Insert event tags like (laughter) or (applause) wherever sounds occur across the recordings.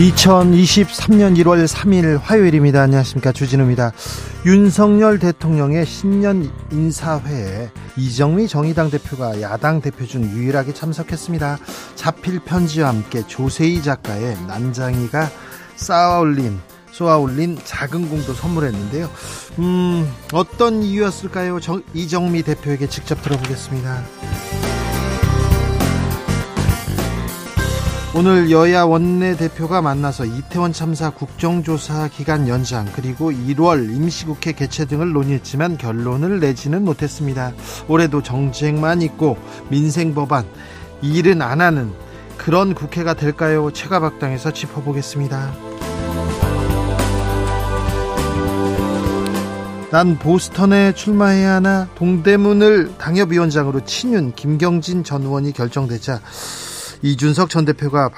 2023년 1월 3일 화요일입니다. 안녕하십니까. 주진우입니다. 윤석열 대통령의 신년 인사회에 이정미 정의당 대표가 야당 대표 중 유일하게 참석했습니다. 자필 편지와 함께 조세희 작가의 난장이가 쌓아올린 쏘아올린 작은 공도 선물했는데요. 음, 어떤 이유였을까요? 정, 이정미 대표에게 직접 들어보겠습니다. 오늘 여야 원내대표가 만나서 이태원 참사 국정조사 기간 연장 그리고 1월 임시국회 개최 등을 논의했지만 결론을 내지는 못했습니다. 올해도 정쟁만 있고 민생 법안 일은 안 하는 그런 국회가 될까요? 최가박당에서 짚어보겠습니다. 난 보스턴에 출마해야 하나 동대문을 당협위원장으로 친윤 김경진 전 의원이 결정되자 이준석 전 대표가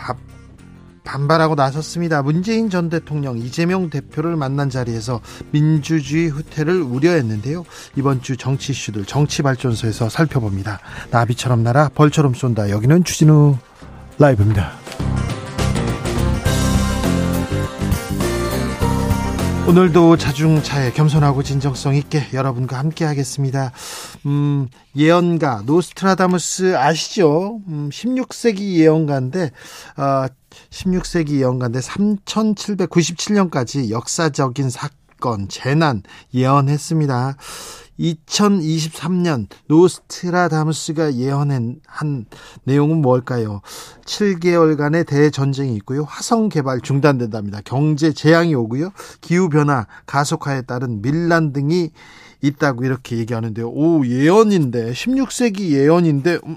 반발하고 나섰습니다. 문재인 전 대통령 이재명 대표를 만난 자리에서 민주주의 후퇴를 우려했는데요. 이번 주 정치 이슈들 정치 발전소에서 살펴봅니다. 나비처럼 날아 벌처럼 쏜다. 여기는 주진우 라이브입니다. 오늘도 자중자애 겸손하고 진정성 있게 여러분과 함께 하겠습니다. 음, 예언가 노스트라다무스 아시죠? 음, 16세기 예언가인데 어, 16세기 예언가인데 3797년까지 역사적인 사건, 재난 예언했습니다. 2023년 노스트라다무스가 예언한 한 내용은 뭘까요? 7개월간의 대전쟁이 있고요. 화성 개발 중단된답니다. 경제 재앙이 오고요. 기후 변화 가속화에 따른 밀란 등이 있다고 이렇게 얘기하는데요. 오, 예언인데 16세기 예언인데 음,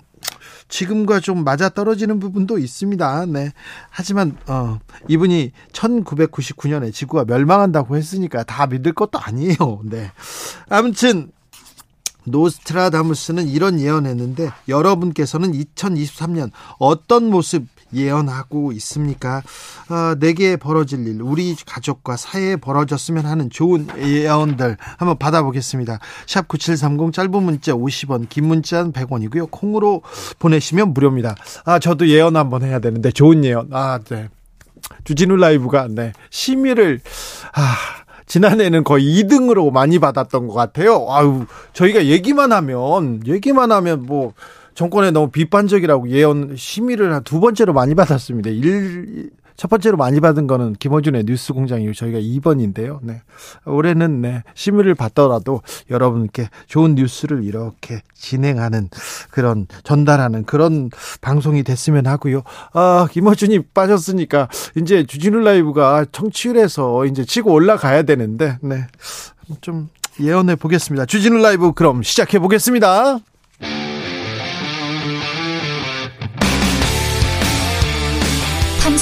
지금과 좀 맞아 떨어지는 부분도 있습니다. 네. 하지만 어 이분이 1999년에 지구가 멸망한다고 했으니까 다 믿을 것도 아니에요. 네. 아무튼 노스트라다무스는 이런 예언했는데 여러분께서는 2023년 어떤 모습 예언하고 있습니까? 어, 내게 벌어질 일, 우리 가족과 사회에 벌어졌으면 하는 좋은 예언들 한번 받아보겠습니다. 샵 9730 짧은 문자 50원, 긴 문자는 100원이고요. 콩으로 보내시면 무료입니다. 아, 저도 예언 한번 해야 되는데 좋은 예언. 아, 네. 주진우 라이브가 네. 심의를 아, 지난해는 거의 2등으로 많이 받았던 것 같아요. 아유, 저희가 얘기만 하면, 얘기만 하면 뭐, 정권에 너무 비판적이라고 예언 심의를 한두 번째로 많이 받았습니다. 일, 첫 번째로 많이 받은 거는 김호준의 뉴스 공장이고 저희가 2번인데요. 네. 올해는 네, 심의를 받더라도 여러분께 좋은 뉴스를 이렇게 진행하는 그런 전달하는 그런 방송이 됐으면 하고요. 아, 김호준이 빠졌으니까 이제 주진우 라이브가 청취율에서 이제 치고 올라가야 되는데 네. 좀 예언해 보겠습니다. 주진우 라이브 그럼 시작해 보겠습니다.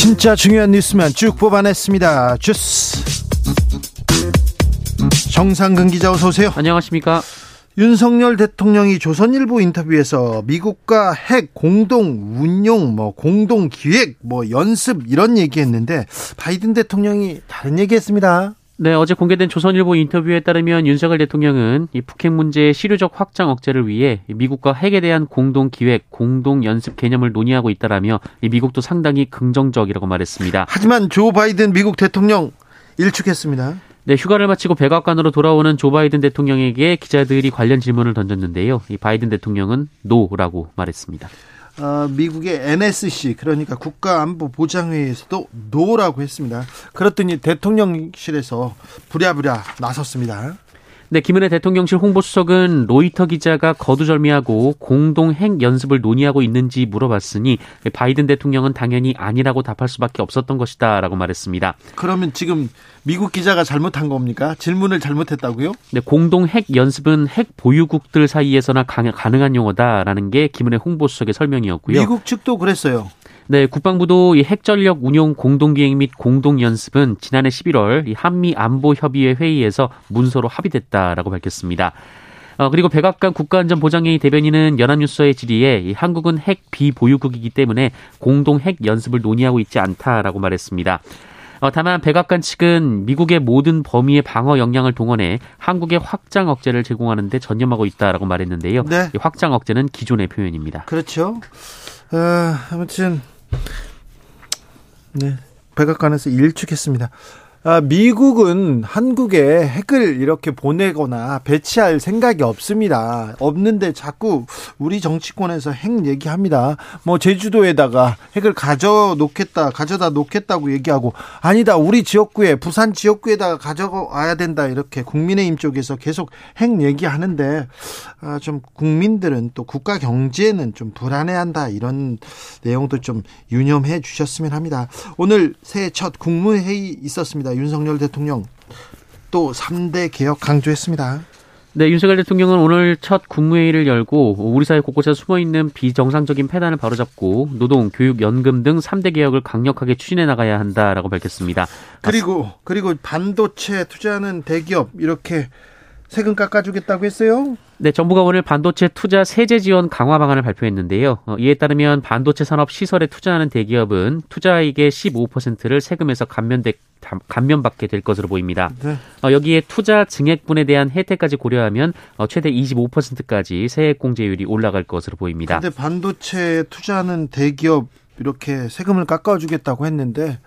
진짜 중요한 뉴스만 쭉 뽑아냈습니다. 주스. 정상근 기자 어서 오세요. 안녕하십니까. 윤석열 대통령이 조선일보 인터뷰에서 미국과 핵 공동 운용, 뭐 공동 기획, 뭐 연습 이런 얘기했는데 바이든 대통령이 다른 얘기했습니다. 네, 어제 공개된 조선일보 인터뷰에 따르면 윤석열 대통령은 이 북핵 문제의 실효적 확장 억제를 위해 미국과 핵에 대한 공동 기획, 공동 연습 개념을 논의하고 있다라며 이 미국도 상당히 긍정적이라고 말했습니다. 하지만 조 바이든 미국 대통령 일축했습니다. 네, 휴가를 마치고 백악관으로 돌아오는 조 바이든 대통령에게 기자들이 관련 질문을 던졌는데요. 이 바이든 대통령은 no라고 말했습니다. 어, 미국의 NSC 그러니까 국가안보보장회의에서도 no라고 했습니다. 그랬더니 대통령실에서 부랴부랴 나섰습니다. 네, 김은혜 대통령실 홍보수석은 로이터 기자가 거두절미하고 공동 핵 연습을 논의하고 있는지 물어봤으니 바이든 대통령은 당연히 아니라고 답할 수밖에 없었던 것이다라고 말했습니다. 그러면 지금 미국 기자가 잘못한 겁니까? 질문을 잘못했다고요? 네, 공동 핵 연습은 핵 보유국들 사이에서나 가능한 용어다라는 게 김은혜 홍보수석의 설명이었고요. 미국 측도 그랬어요. 네, 국방부도 이 핵전력 운용 공동기획 및 공동연습은 지난해 11월 이 한미 안보협의회 회의에서 문서로 합의됐다라고 밝혔습니다. 어, 그리고 백악관 국가안전보장회의 대변인은 연합뉴스의 질의에 이 한국은 핵 비보유국이기 때문에 공동 핵 연습을 논의하고 있지 않다라고 말했습니다. 어, 다만 백악관 측은 미국의 모든 범위의 방어 역량을 동원해 한국의 확장 억제를 제공하는 데 전념하고 있다라고 말했는데요. 네. 확장 억제는 기존의 표현입니다. 그렇죠. 어, 아무튼 네. 백악관에서 일축했습니다. 아, 미국은 한국에 핵을 이렇게 보내거나 배치할 생각이 없습니다. 없는데 자꾸 우리 정치권에서 핵 얘기합니다. 뭐 제주도에다가 핵을 가져 놓겠다, 가져다 놓겠다고 얘기하고 아니다. 우리 지역구에 부산 지역구에다가 가져와야 된다. 이렇게 국민의힘 쪽에서 계속 핵 얘기하는데 아, 좀 국민들은 또 국가 경제는 좀 불안해한다. 이런 내용도 좀 유념해 주셨으면 합니다. 오늘 새해 첫 국무회의 있었습니다. 있습니다. 윤석열 대통령 또 3대 개혁 강조했습니다. 네, 윤석열 대통령은 오늘 첫 국무회의를 열고 우리 사회 곳곳에 숨어 있는 비정상적인 폐단을 바로잡고 노동, 교육, 연금 등 3대 개혁을 강력하게 추진해 나가야 한다라고 밝혔습니다. 그리고 그리고 반도체 투자하는 대기업 이렇게 세금 깎아주겠다고 했어요? 네, 정부가 오늘 반도체 투자 세제 지원 강화 방안을 발표했는데요. 어, 이에 따르면 반도체 산업 시설에 투자하는 대기업은 투자액의 15%를 세금에서 감면되, 감면받게 될 것으로 보입니다. 네. 어, 여기에 투자 증액분에 대한 혜택까지 고려하면 어, 최대 25%까지 세액 공제율이 올라갈 것으로 보입니다. 그런데 반도체 투자하는 대기업 이렇게 세금을 깎아주겠다고 했는데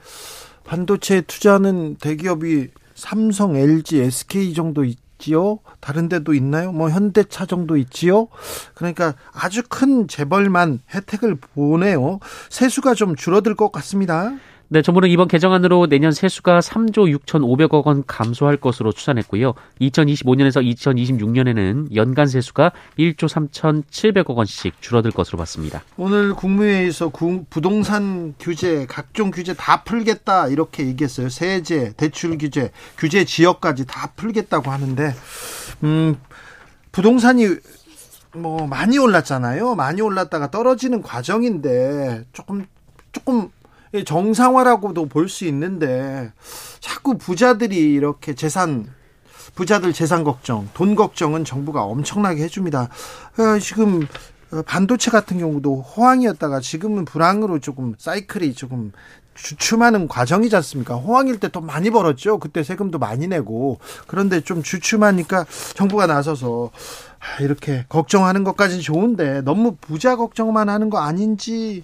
반도체 투자하는 대기업이 삼성, LG, SK 정도 있지요? 다른 데도 있나요? 뭐 현대차 정도 있지요? 그러니까 아주 큰 재벌만 혜택을 보내요. 세수가 좀 줄어들 것 같습니다. 네, 정부는 이번 개정안으로 내년 세수가 3조 6,500억 원 감소할 것으로 추산했고요. 2025년에서 2026년에는 연간 세수가 1조 3,700억 원씩 줄어들 것으로 봤습니다. 오늘 국무회의에서 부동산 규제, 각종 규제 다 풀겠다 이렇게 얘기했어요. 세제, 대출 규제, 규제 지역까지 다 풀겠다고 하는데 음, 부동산이 뭐 많이 올랐잖아요. 많이 올랐다가 떨어지는 과정인데 조금 조금 정상화라고도 볼 수 있는데 자꾸 부자들이 이렇게 재산 부자들 재산 걱정, 돈 걱정은 정부가 엄청나게 해줍니다. 어, 지금 반도체 같은 경우도 호황이었다가 지금은 불황으로 조금 사이클이 조금 주춤하는 과정이지 않습니까? 호황일 때 돈 많이 벌었죠. 그때 세금도 많이 내고. 그런데 좀 주춤하니까 정부가 나서서 아, 이렇게 걱정하는 것까지는 좋은데 너무 부자 걱정만 하는 거 아닌지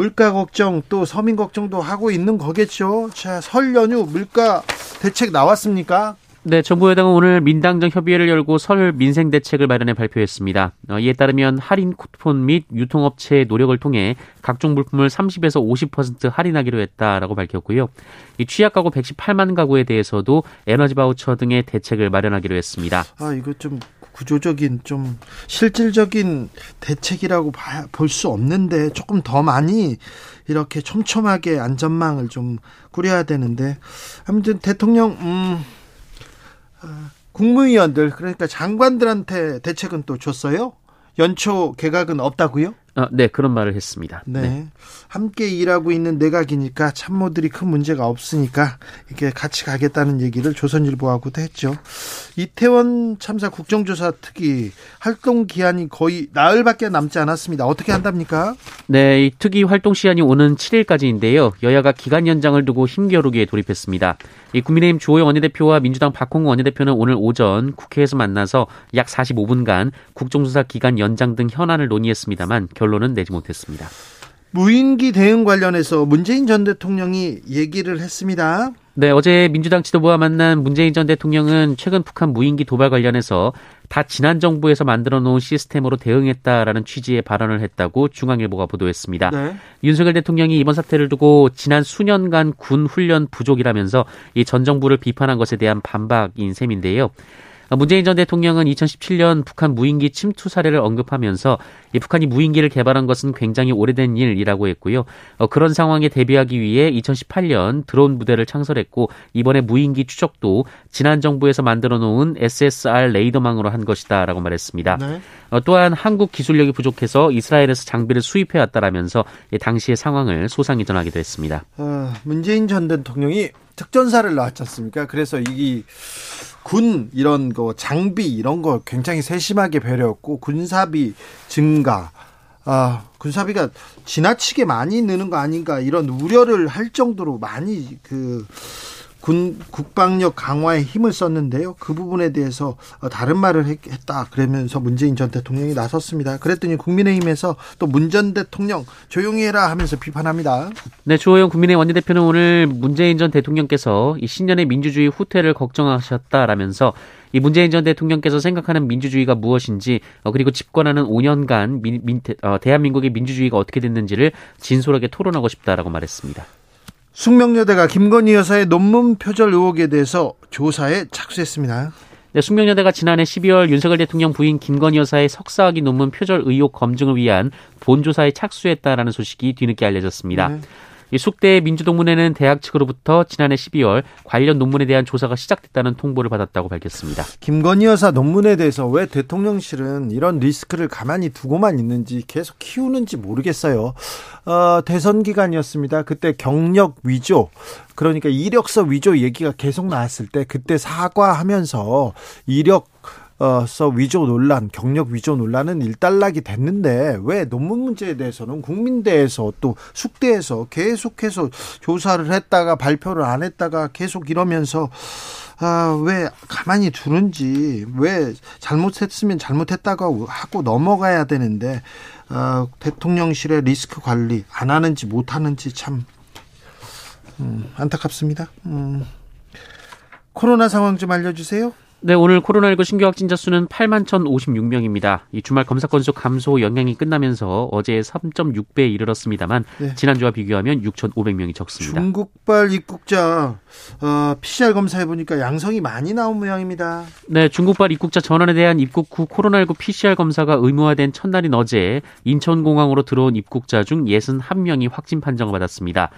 물가 걱정 또 서민 걱정도 하고 있는 거겠죠. 자, 설 연휴 물가 대책 나왔습니까? 네, 정부 여당은 오늘 민당정 협의회를 열고 설 민생 대책을 마련해 발표했습니다. 어, 이에 따르면 할인 쿠폰 및 유통업체의 노력을 통해 각종 물품을 30에서 50% 할인하기로 했다라고 밝혔고요. 이 취약 가구 118만 가구에 대해서도 에너지 바우처 등의 대책을 마련하기로 했습니다. 아, 이거 좀 구조적인 좀 실질적인 대책이라고 볼 수 없는데 조금 더 많이 이렇게 촘촘하게 안전망을 좀 꾸려야 되는데 아무튼 대통령 음 아, 국무위원들 그러니까 장관들한테 대책은 또 줬어요? 연초 개각은 없다고요? 아, 네, 그런 말을 했습니다. 네. 네. 함께 일하고 있는 내각이니까 참모들이 큰 문제가 없으니까 이렇게 같이 가겠다는 얘기를 조선일보하고도 했죠. 이태원 참사 국정조사 특위 활동 기한이 거의 나흘밖에 남지 않았습니다. 어떻게 한답니까? 네, 이 특위 활동 시한이 오는 7일까지인데요. 여야가 기간 연장을 두고 힘겨루기에 돌입했습니다. 이 국민의힘 주호영 원내대표와 민주당 박홍구 원내대표는 오늘 오전 국회에서 만나서 약 45분간 국정조사 기간 연장 등 현안을 논의했습니다만 결론은 내지 못했습니다. 무인기 대응 관련해서 문재인 전 대통령이 얘기를 했습니다. 네, 어제 민주당 지도부와 만난 문재인 전 대통령은 최근 북한 무인기 도발 관련해서 다 지난 정부에서 만들어 놓은 시스템으로 대응했다라는 취지의 발언을 했다고 중앙일보가 보도했습니다. 네. 윤석열 대통령이 이번 사태를 두고 지난 수년간 군 훈련 부족이라면서 이 전 정부를 비판한 것에 대한 반박인 셈인데요. 문재인 전 대통령은 2017년 북한 무인기 침투 사례를 언급하면서 이 북한이 무인기를 개발한 것은 굉장히 오래된 일이라고 했고요. 어, 그런 상황에 대비하기 위해 2018년 드론 부대를 창설했고 이번에 무인기 추적도 지난 정부에서 만들어 놓은 SSR 레이더망으로 한 것이다라고 말했습니다. 네. 어, 또한 한국 기술력이 부족해서 이스라엘에서 장비를 수입해 왔다라면서 당시의 상황을 소상히 전하기도 했습니다. 어, 문재인 전 대통령이 특전사를 나왔지 않습니까? 그래서 이군 이런 거 장비 이런 거 굉장히 세심하게 배려했고 군사비 증가 아, 군사비가 지나치게 많이 느는 거 아닌가 이런 우려를 할 정도로 많이 그 군 국방력 강화에 힘을 썼는데요. 그 부분에 대해서 다른 말을 했 다. 그러면서 문재인 전 대통령이 나섰습니다. 그랬더니 국민의힘에서 또 문 전 대통령 조용히 해라 하면서 비판합니다. 네, 주호영 국민의 원내대표는 오늘 문재인 전 대통령께서 이 신년의 민주주의 후퇴를 걱정하셨다라면서 이 문재인 전 대통령께서 생각하는 민주주의가 무엇인지 어, 그리고 집권하는 5년간 민, 민, 어, 대한민국의 민주주의가 어떻게 됐는지를 진솔하게 토론하고 싶다라고 말했습니다. 숙명여대가 김건희 여사의 논문 표절 의혹에 대해서 조사에 착수했습니다. 네, 숙명여대가 지난해 12월 윤석열 대통령 부인 김건희 여사의 석사학위 논문 표절 의혹 검증을 위한 본조사에 착수했다라는 소식이 뒤늦게 알려졌습니다. 네. 이 숙대 민주동문회는 대학 측으로부터 지난해 12월 관련 논문에 대한 조사가 시작됐다는 통보를 받았다고 밝혔습니다. 김건희 여사 논문에 대해서 왜 대통령실은 이런 리스크를 가만히 두고만 있는지 계속 키우는지 모르겠어요. 어, 대선 기간이었습니다. 그때 경력 위조, 그러니까 이력서 위조 얘기가 계속 나왔을 때 그때 사과하면서 이력 서 위조 논란, 경력 위조 논란은 일단락이 됐는데 왜 논문 문제에 대해서는 국민대에서 또 숙대에서 계속해서 조사를 했다가 발표를 안 했다가 계속 이러면서 아, 왜 가만히 두는지 왜 잘못했으면 잘못했다고 하고 넘어가야 되는데 어, 대통령실의 리스크 관리 안 하는지 못 하는지 참 음, 안타깝습니다. 음. 코로나 상황 좀 알려주세요. 네, 오늘 코로나19 신규 확진자 수는 8만 1,056명입니다. 이 주말 검사 건수 감소 영향이 끝나면서 어제 3.6배에 이르렀습니다만 네. 지난주와 비교하면 6,500명이 적습니다. 중국발 입국자 어, PCR 검사해 보니까 양성이 많이 나온 모양입니다. 네, 중국발 입국자 전원에 대한 입국 후 코로나19 PCR 검사가 의무화된 첫날인 어제 인천공항으로 들어온 입국자 중 61명이 확진 판정을 받았습니다.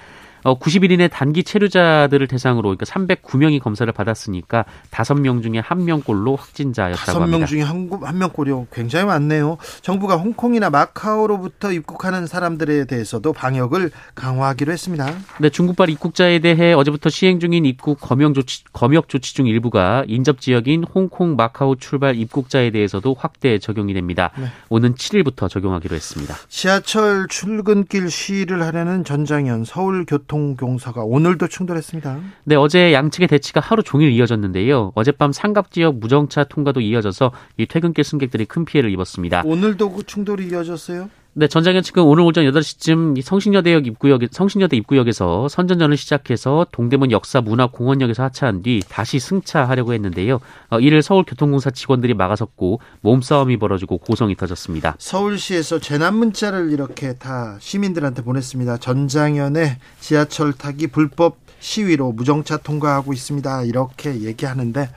어, 90일 이내 단기 체류자들을 대상으로 그러니까 309명이 검사를 받았으니까 5명 중에 1명꼴로 확진자였다고 합니다. 5명 중에 한, 한 명꼴이요. 굉장히 많네요. 정부가 홍콩이나 마카오로부터 입국하는 사람들에 대해서도 방역을 강화하기로 했습니다. 네, 중국발 입국자에 대해 어제부터 시행 중인 입국 검역 조치, 검역 조치 중 일부가 인접 지역인 홍콩, 마카오 출발 입국자에 대해서도 확대 적용이 됩니다. 네. 오는 7일부터 적용하기로 했습니다. 지하철 출근길 시위를 하려는 전장현 서울교통 교통공사가 오늘도 충돌했습니다. 네, 어제 양측의 대치가 하루 종일 이어졌는데요. 어젯밤 상갑 지역 무정차 통과도 이어져서 이 퇴근길 승객들이 큰 피해를 입었습니다. 오늘도 그 충돌이 이어졌어요? 네, 전장현 측은 오늘 오전 8시쯤 성신여대역 입구역, 성신여대 입구역에서 선전전을 시작해서 동대문 역사 문화공원역에서 하차한 뒤 다시 승차하려고 했는데요. 어, 이를 서울교통공사 직원들이 막아섰고 몸싸움이 벌어지고 고성이 터졌습니다. 서울시에서 재난 문자를 이렇게 다 시민들한테 보냈습니다. 전장현의 지하철 타기 불법 시위로 무정차 통과하고 있습니다. 이렇게 얘기하는데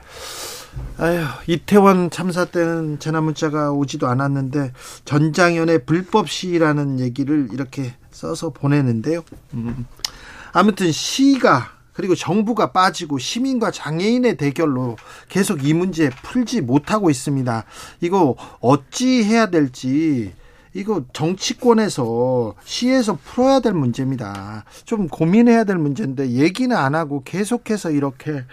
아휴, 이태원 참사 때는 재난 문자가 오지도 않았는데 전장현의 불법 시위라는 얘기를 이렇게 써서 보내는데요. 음. 아무튼 시가 그리고 정부가 빠지고 시민과 장애인의 대결로 계속 이 문제 풀지 못하고 있습니다. 이거 어찌 해야 될지 이거 정치권에서 시에서 풀어야 될 문제입니다. 좀 고민해야 될 문제인데 얘기는 안 하고 계속해서 이렇게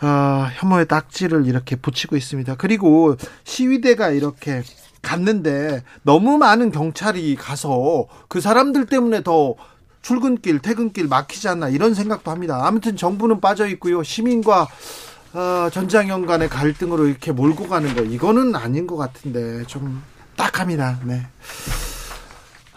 어, 혐오의 딱지를 이렇게 붙이고 있습니다. 그리고 시위대가 이렇게 갔는데 너무 많은 경찰이 가서 그 사람들 때문에 더 출근길, 퇴근길 막히지 않나 이런 생각도 합니다. 아무튼 정부는 빠져 있고요. 시민과 어, 전장현 간의 갈등으로 이렇게 몰고 가는 거 이거는 아닌 것 같은데 좀 딱합니다. 네.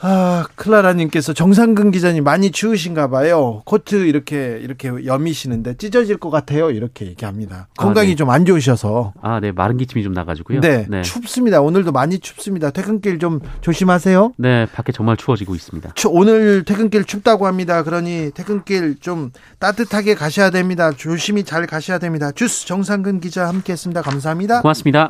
아, 클라라님께서 정상근 기자님 많이 추우신가 봐요. 코트 이렇게, 이렇게 여미시는데 찢어질 것 같아요. 이렇게 얘기합니다. 건강이 아, 네. 좀안 좋으셔서. 아, 네. 마른 기침이 좀 나가지고요. 네, 춥습니다. 오늘도 많이 춥습니다. 퇴근길 좀 조심하세요. 네, 밖에 정말 추워지고 있습니다. 추, 오늘 퇴근길 춥다고 합니다. 그러니 퇴근길 좀 따뜻하게 가셔야 됩니다. 조심히 잘 가셔야 됩니다. 주스 정상근 기자 함께 했습니다. 감사합니다. 고맙습니다.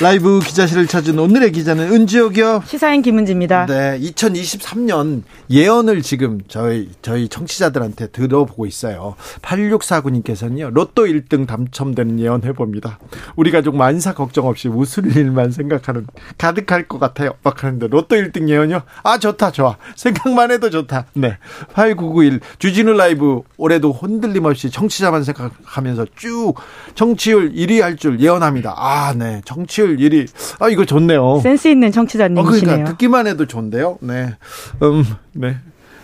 라이브 기자실을 찾은 오늘의 기자는 은지옥이요. 시사인 김은지입니다. 네, 2023년 예언을 지금 저희 저희 청취자들한테 들어보고 있어요. 8649님께서는요. 로또 1등 당첨되는 예언 해봅니다. 우리 가족 만사 걱정 없이 웃을 일만 생각하는 가득할 것 같아요. 막 하는데 로또 1등 예언이요? 아 좋다 좋아. 생각만 해도 좋다. 네. 8991 주진우 라이브 올해도 흔들림 없이 청취자만 생각하면서 쭉 청취율 1위 할 줄 예언합니다. 아, 네. 청취율 1위. 아, 이거 좋네요. 센스 있는 어, 청취자님이시네요. 그러니까 듣기만 해도 좋은데요. 네. 음, 네.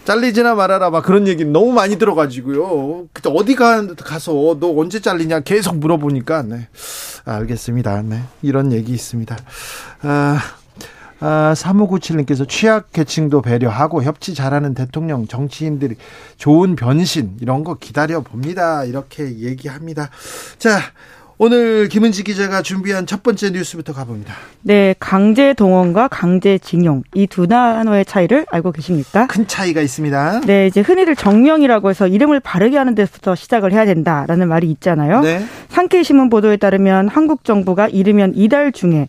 잘리지나 말아라 막 그런 얘기 너무 많이 들어가지고요. 그때 어디 가, 가서 너 언제 잘리냐 계속 물어보니까 네. 알겠습니다. 네. 이런 얘기 있습니다. 아, 아, 3597님께서 취약 계층도 배려하고 협치 잘하는 대통령, 정치인들이 좋은 변신, 이런 거 기다려 봅니다. 이렇게 얘기합니다. 자, 오늘 김은지 기자가 준비한 첫 번째 뉴스부터 가봅니다. 네, 강제 동원과 강제 징용 이 두 단어의 차이를 알고 계십니까? 큰 차이가 있습니다. 네, 이제 흔히들 정명이라고 해서 이름을 바르게 하는 데부터 시작을 해야 된다라는 말이 있잖아요. 네. 상케이 신문 보도에 따르면 한국 정부가 이르면 이달 중에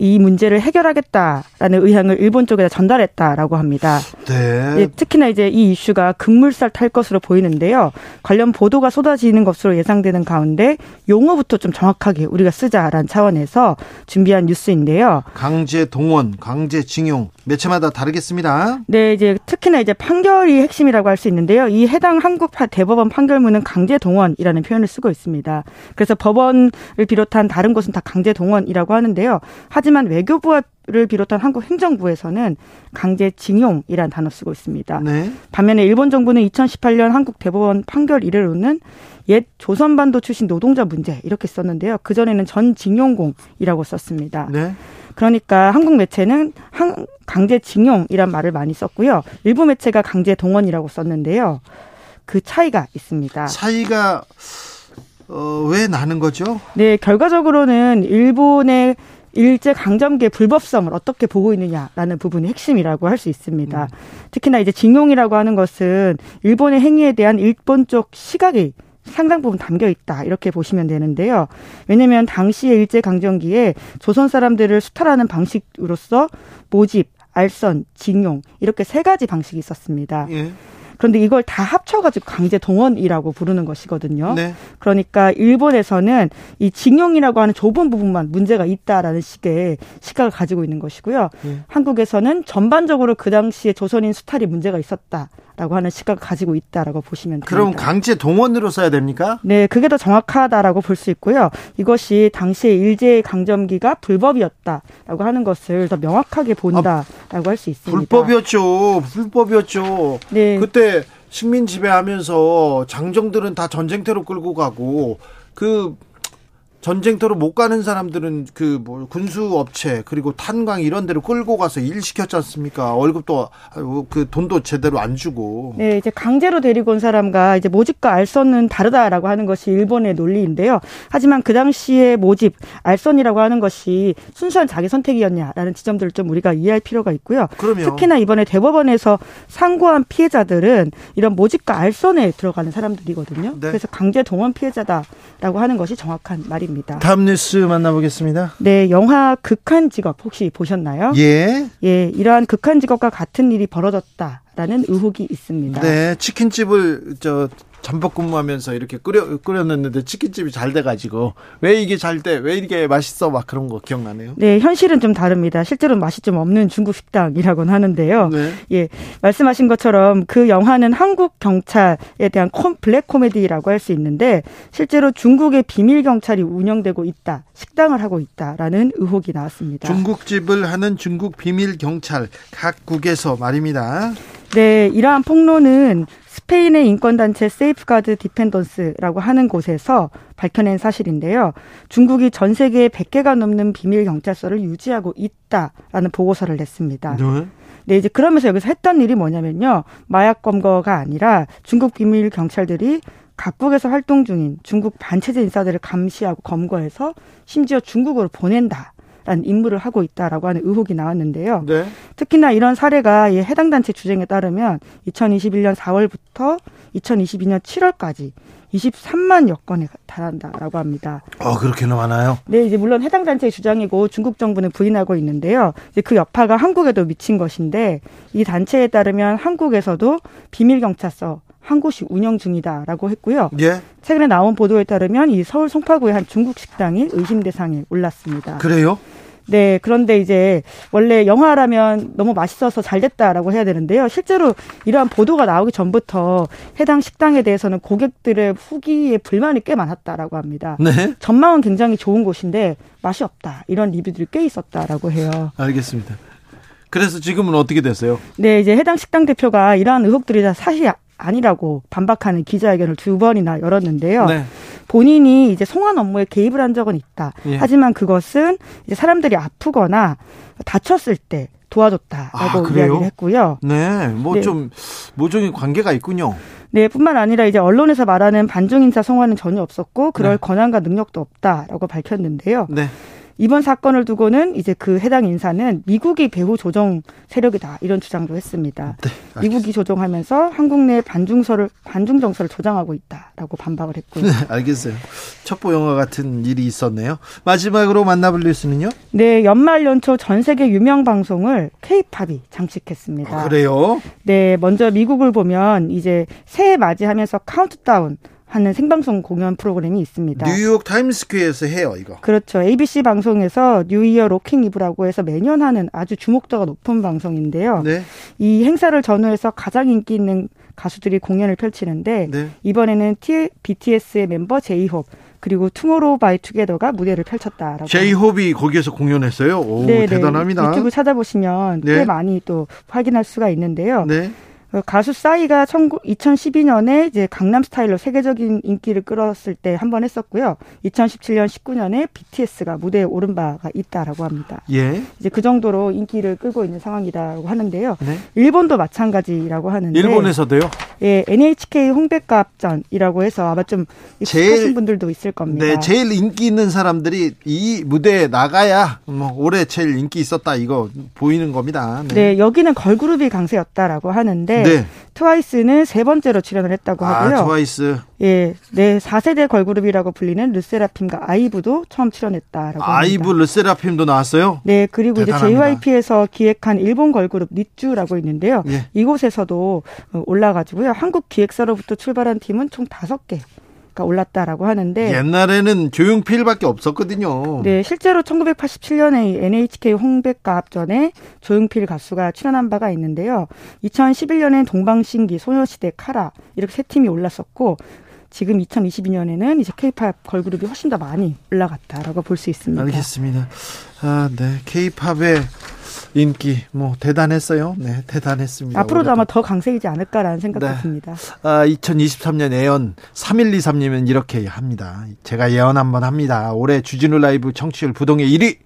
이 문제를 해결하겠다라는 의향을 일본 쪽에다 전달했다라고 합니다. 네. 예, 특히나 이제 이 이슈가 급물살 탈 것으로 보이는데요. 관련 보도가 쏟아지는 것으로 예상되는 가운데 용어부터 좀 정확하게 우리가 쓰자라는 차원에서 준비한 뉴스인데요. 강제 동원, 강제 징용 매체마다 다르겠습니다. 네, 이제 특히나 이제 판결이 핵심이라고 할 수 있는데요. 이 해당 한국 파- 대법원 판결문은 강제 동원이라는 표현을 쓰고 있습니다. 그래서 법원을 비롯한 다른 곳은 다 강제 동원이라고 하는데요. 하지 만 외교부를 비롯한 한국 행정부에서는 강제 징용이라는 단어 쓰고 있습니다. 네. 반면에 일본 정부는 2018년 한국 대법원 판결 이래로는 옛 조선반도 출신 노동자 문제 이렇게 썼는데요. 그 전에는 전 징용공이라고 썼습니다. 네. 그러니까 한국 매체는 한- 강제 징용이란 말을 많이 썼고요. 일부 매체가 강제 동원이라고 썼는데요. 그 차이가 있습니다. 차이가 어, 왜 나는 거죠? 네, 결과적으로는 일본의 일제 강점기의 불법성을 어떻게 보고 있느냐라는 부분이 핵심이라고 할 수 있습니다. 특히나 이제 징용이라고 하는 것은 일본의 행위에 대한 일본 쪽 시각이 상당 부분 담겨 있다 이렇게 보시면 되는데요. 왜냐하면 당시의 일제 강점기에 조선 사람들을 수탈하는 방식으로서 모집, 알선, 징용 이렇게 세 가지 방식이 있었습니다. 예. 그런데 이걸 다 합쳐가지고 강제 동원이라고 부르는 것이거든요. 네. 그러니까 일본에서는 이 징용이라고 하는 좁은 부분만 문제가 있다라는 식의 시각을 가지고 있는 것이고요. 예. 한국에서는 전반적으로 그 당시에 조선인 수탈이 문제가 있었다 라고 하는 시각을 가지고 있다라고 보시면 됩니다. 그럼 강제 동원으로 써야 됩니까? 네, 그게 더 정확하다라고 볼 수 있고요. 이것이 당시의 일제 강점기가 불법이었다라고 하는 것을 더 명확하게 본다라고 할수 있습니다. 불법이었죠. 불법이었죠. 네. 그때 식민 지배하면서 장정들은 다 전쟁터로 끌고 가고 그 전쟁터로 못 가는 사람들은 그 뭐 군수 업체 그리고 탄광 이런 데로 끌고 가서 일 시켰지 않습니까? 월급도 그 돈도 제대로 안 주고. 네, 이제 강제로 데리고 온 사람과 이제 모집과 알선은 다르다라고 하는 것이 일본의 논리인데요. 하지만 그 당시에 모집, 알선이라고 하는 것이 순수한 자기 선택이었냐라는 지점들을 좀 우리가 이해할 필요가 있고요. 그럼요. 특히나 이번에 대법원에서 상고한 피해자들은 이런 모집과 알선에 들어가는 사람들이거든요. 네. 그래서 강제 동원 피해자다라고 하는 것이 정확한 말입니다. 다음 뉴스 만나보겠습니다. 네, 영화 극한 직업 혹시 보셨나요? 예. 예, 이러한 극한 직업과 같은 일이 벌어졌다 라는 의혹이 있습니다. 네, 치킨집을 저 전복 근무하면서 이렇게 끓여 끓여놨는데 치킨집이 잘 돼가지고 왜 이게 잘 돼? 왜 이게 맛있어? 막 그런 거 기억나네요. 네, 현실은 좀 다릅니다. 실제로 맛이 좀 없는 중국 식당이라고는 하는데요. 네. 예, 말씀하신 것처럼 그 영화는 한국 경찰에 대한 콤, 블랙 코미디라고 할 수 있는데 실제로 중국의 비밀 경찰이 운영되고 있다, 식당을 하고 있다라는 의혹이 나왔습니다. 중국집을 하는 중국 비밀 경찰 각국에서 말입니다. 네, 이러한 폭로는 스페인의 인권단체 세이프가드 디펜더스라고 하는 곳에서 밝혀낸 사실인데요. 중국이 전 세계에 100개가 넘는 비밀 경찰서를 유지하고 있다라는 보고서를 냈습니다. 네. 네, 이제 그러면서 여기서 했던 일이 뭐냐면요. 마약 검거가 아니라 중국 비밀 경찰들이 각국에서 활동 중인 중국 반체제 인사들을 감시하고 검거해서 심지어 중국으로 보낸다. 라는 임무를 하고 있다라고 하는 의혹이 나왔는데요. 네. 특히나 이런 사례가 해당 단체 주장에 따르면 2021년 4월부터 2022년 7월까지 23만 여 건에 달한다라고 합니다. 어, 그렇게나 많아요? 네, 이제 물론 해당 단체의 주장이고 중국 정부는 부인하고 있는데요. 이제 그 여파가 한국에도 미친 것인데 이 단체에 따르면 한국에서도 비밀 경찰서 한 곳이 운영 중이다라고 했고요. 예. 최근에 나온 보도에 따르면 이 서울 송파구의 한 중국 식당이 의심 대상에 올랐습니다. 그래요? 네, 그런데 이제 원래 영화라면 너무 맛있어서 잘 됐다라고 해야 되는데요. 실제로 이러한 보도가 나오기 전부터 해당 식당에 대해서는 고객들의 후기에 불만이 꽤 많았다라고 합니다. 네. 전망은 굉장히 좋은 곳인데 맛이 없다. 이런 리뷰들이 꽤 있었다라고 해요. 알겠습니다. 그래서 지금은 어떻게 됐어요? 네, 이제 해당 식당 대표가 이러한 의혹들이 다 사실 아니라고 반박하는 기자회견을 두 번이나 열었는데요. 네. 본인이 이제 송환 업무에 개입을 한 적은 있다. 예. 하지만 그것은 이제 사람들이 아프거나 다쳤을 때 도와줬다라고 아, 이야기를 했고요. 네, 뭐좀 네. 모종의 관계가 있군요. 네, 뿐만 아니라 이제 언론에서 말하는 반중 인사 송환은 전혀 없었고 그럴 네. 권한과 능력도 없다라고 밝혔는데요. 네. 이번 사건을 두고는 이제 그 해당 인사는 미국이 배후 조정 세력이다 이런 주장도 했습니다. 네, 미국이 조정하면서 한국 내 반중서를 반중 정서를 조장하고 있다라고 반박을 했고요. 네, 알겠어요. 첩보 영화 같은 일이 있었네요. 마지막으로 만나볼 뉴스는요? 네, 연말 연초 전 세계 유명 방송을 케이팝이 장식했습니다. 아, 그래요? 네, 먼저 미국을 보면 이제 새해 맞이하면서 카운트다운 하는 생방송 공연 프로그램이 있습니다. 뉴욕 타임스퀘어에서 해요, 이거. 그렇죠. ABC 방송에서 New Year Rockin' Eve라고 해서 매년 하는 아주 주목도가 높은 방송인데요. 네. 이 행사를 전후해서 가장 인기 있는 가수들이 공연을 펼치는데 네. 이번에는 T, BTS의 멤버 제이홉 그리고 투모로우 바이 투게더가 무대를 펼쳤다라고. 제이홉이 거기에서 공연했어요. 오, 네, 네. 대단합니다. 유튜브 찾아보시면 네. 꽤 많이 또 확인할 수가 있는데요. 네. 어, 가수 싸이가 2012년에 이제 강남 스타일로 세계적인 인기를 끌었을 때 한 번 했었고요. 2017년 19년에 BTS가 무대에 오른 바가 있다라고 합니다. 예. 이제 그 정도로 인기를 끌고 있는 상황이라고 하는데요. 네. 일본도 마찬가지라고 하는데 일본에서도요? 예, NHK 홍백가합전이라고 해서 아마 좀 익숙하신 분들도 있을 겁니다. 네, 제일 인기 있는 사람들이 이 무대에 나가야 뭐 올해 제일 인기 있었다 이거 보이는 겁니다. 네, 네 여기는 걸그룹이 강세였다라고 하는데 네. 트와이스는 세 번째로 출연을 했다고 아, 하고요. 아, 트와이스. 예, 네 4세대 걸그룹이라고 불리는 르세라핌과 아이브도 처음 출연했다라고 아이브 합니다. 르세라핌도 나왔어요? 네, 그리고 대단합니다. 이제 JYP에서 기획한 일본 걸그룹 니쥬라고 있는데요. 예. 이곳에서도 올라가지고요. 한국 기획사로부터 출발한 팀은 총 다섯 개 가수가 올랐다라고 하는데 옛날에는 조용필밖에 없었거든요. 네, 실제로 1987년에 NHK 홍백가 합전에 조용필 가수가 출연한 바가 있는데요. 2011년엔 동방신기, 소녀시대, 카라 이렇게 세 팀이 올랐었고 지금 2022년에는 이제 케이팝 걸그룹이 훨씬 더 많이 올라갔다라고 볼 수 있습니다. 알겠습니다. 아, 네. 케이팝의 인기 뭐 대단했어요. 네, 대단했습니다. 앞으로도 올해도. 아마 더 강세이지 않을까라는 생각이 네. 듭니다. 아, 2023년 예언 3123님은 이렇게 합니다. 제가 예언 한번 합니다. 올해 주진우 라이브 청취율 부동의 1위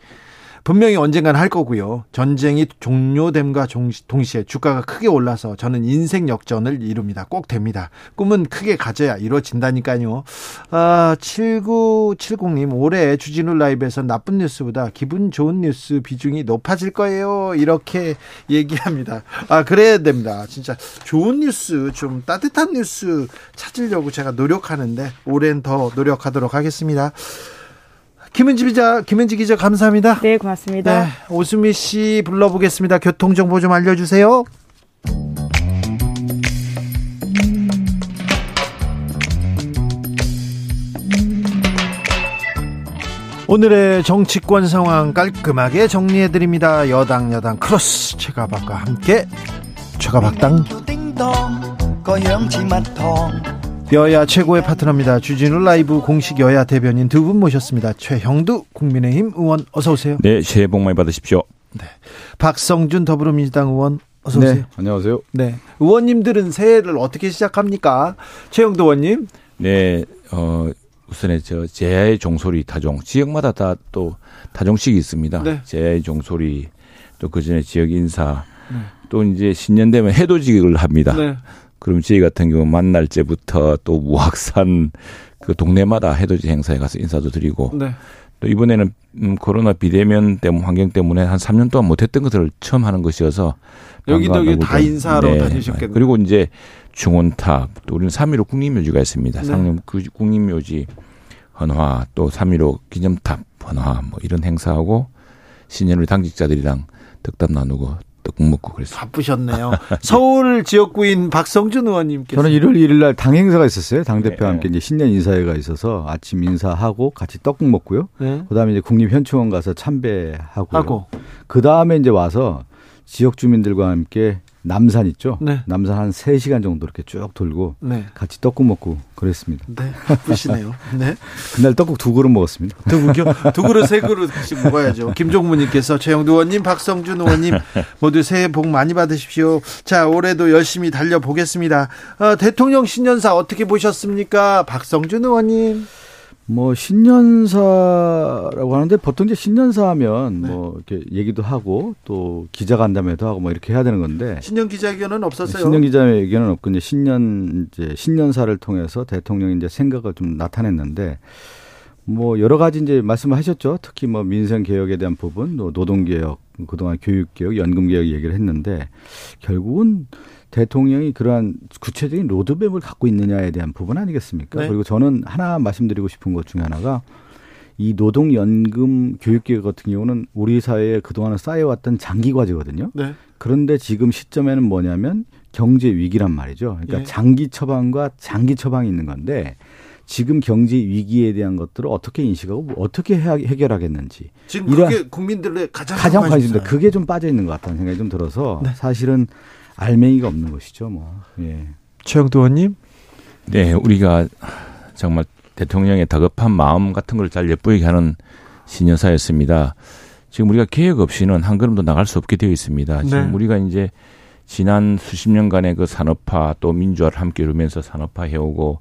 분명히 언젠간 할 거고요. 전쟁이 종료됨과 동시에 주가가 크게 올라서 저는 인생 역전을 이룹니다. 꼭 됩니다. 꿈은 크게 가져야 이루어진다니까요. 아, 7970님, 올해 주진우 라이브에서 나쁜 뉴스보다 기분 좋은 뉴스 비중이 높아질 거예요. 이렇게 얘기합니다. 아, 그래야 됩니다. 진짜 좋은 뉴스, 좀 따뜻한 뉴스 찾으려고 제가 노력하는데 올해는 더 노력하도록 하겠습니다. 김은지 기자, 김은지 기자 감사합니다. 네, 고맙습니다. 네, 오수미 씨 불러보겠습니다. 교통 정보 좀 알려주세요. 오늘의 정치권 상황 깔끔하게 정리해 드립니다. 여당 야당 크로스 최가박과 함께 최가박당. 여야 최고의 파트너입니다. 주진우 라이브 공식 여야 대변인 두 분 모셨습니다. 최형두 국민의힘 의원 어서 오세요. 네, 새해 복 많이 받으십시오. 네. 박성준 더불어민주당 의원 어서 오세요. 네, 안녕하세요. 네. 의원님들은 새해를 어떻게 시작합니까? 최영도 의원님. 네, 어, 우선에 저 제야의 종소리 타종 지역마다 다 또 타종식이 있습니다. 네. 제야의 종소리 또 그 전에 지역 인사 네. 또 이제 신년 되면 해돋이를 합니다. 네. 그럼 저희 같은 경우 만날때부터 또 무학산 그 동네마다 해돋이 행사에 가서 인사도 드리고 네. 또 이번에는 음, 코로나 비대면 때문 환경 때문에 한 3년 동안 못했던 것들을 처음 하는 것이어서 여기도 여기 다 인사로 네. 다니셨겠네요. 그리고 이제 중원탑 또 우리는 3.15 국립묘지가 있습니다. 네. 상륙 그 국립묘지 헌화 또 3.15 기념탑 헌화 뭐 이런 행사하고 신년을 당직자들이랑 덕담 나누고 떡국 먹고 그랬어요. 바쁘셨네요. (laughs) 서울 지역구인 박성준 의원님께서 저는 1월 1일 날 당 행사가 있었어요. 당 대표와 네. 함께 이제 신년 인사회가 있어서 아침 인사하고 같이 떡국 먹고요. 네. 그다음에 이제 국립현충원 가서 참배하고 하고. 그다음에 이제 와서 지역 주민들과 함께 남산 있죠? 네. 남산 한 3시간 정도 이렇게 쭉 돌고 네. 같이 떡국 먹고 그랬습니다. 네. 바쁘시네요. 네. (laughs) 그날 떡국 두 그릇 먹었습니다. 두 그릇, 두 그릇, 세 그릇씩 먹어야죠. 김종무 님께서 최영두 의원님, 박성준 의원님 모두 새해 복 많이 받으십시오. 자, 올해도 열심히 달려보겠습니다. 어, 대통령 신년사 어떻게 보셨습니까? 박성준 의원님. 뭐 신년사라고 하는데 보통 이제 신년사 하면 네. 뭐 이렇게 얘기도 하고 또 기자간담회도 하고 뭐 이렇게 해야 되는 건데 신년 기자회견은 없었어요. 신년 기자회견은 없고 이제 신년 이제 신년사를 통해서 대통령이 이제 생각을 좀 나타냈는데 뭐 여러 가지 이제 말씀하셨죠. 특히 뭐 민생 개혁에 대한 부분, 노동 개혁, 그동안 교육 개혁, 연금 개혁 얘기를 했는데 결국은 대통령이 그러한 구체적인 로드맵을 갖고 있느냐에 대한 부분 아니겠습니까? 네. 그리고 저는 하나 말씀드리고 싶은 것 중에 하나가 이 노동연금 교육계획 같은 경우는 우리 사회에 그동안은 쌓여왔던 장기 과제거든요. 네. 그런데 지금 시점에는 뭐냐면 경제 위기란 말이죠. 그러니까 예. 장기 처방과 장기 처방이 있는 건데 지금 경제 위기에 대한 것들을 어떻게 인식하고 어떻게 해결하겠는지 지금 그게 국민들의 가장 가장 관심입니다. 그게 좀 빠져 있는 것 같다는 생각이 좀 들어서 네. 사실은 알맹이가 없는 것이죠, 뭐. 예. 최영도 의원님? 네, 우리가 정말 대통령의 다급한 마음 같은 걸잘 엿보이게 하는 신년사였습니다. 지금 우리가 계획 없이는 한 걸음도 나갈 수 없게 되어 있습니다. 지금 네. 우리가 이제 지난 수십 년간의 그 산업화 또 민주화를 함께 이루면서 산업화 해오고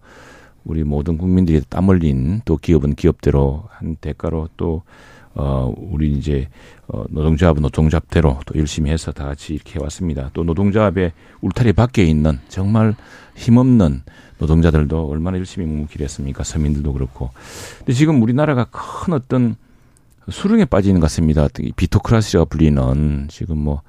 우리 모든 국민들이 땀 흘린 또 기업은 기업대로 한 대가로 또 어, 우리 이제, 어, 노동조합은 노동조합대로 또 열심히 해서 다 같이 이렇게 해왔습니다. 또 노동조합의 울타리 밖에 있는 정말 힘없는 노동자들도 얼마나 열심히 묵묵히 했습니까? 서민들도 그렇고. 근데 지금 우리나라가 큰 어떤 수렁에 빠지는 것 같습니다. 비토크라시가 불리는 지금 뭐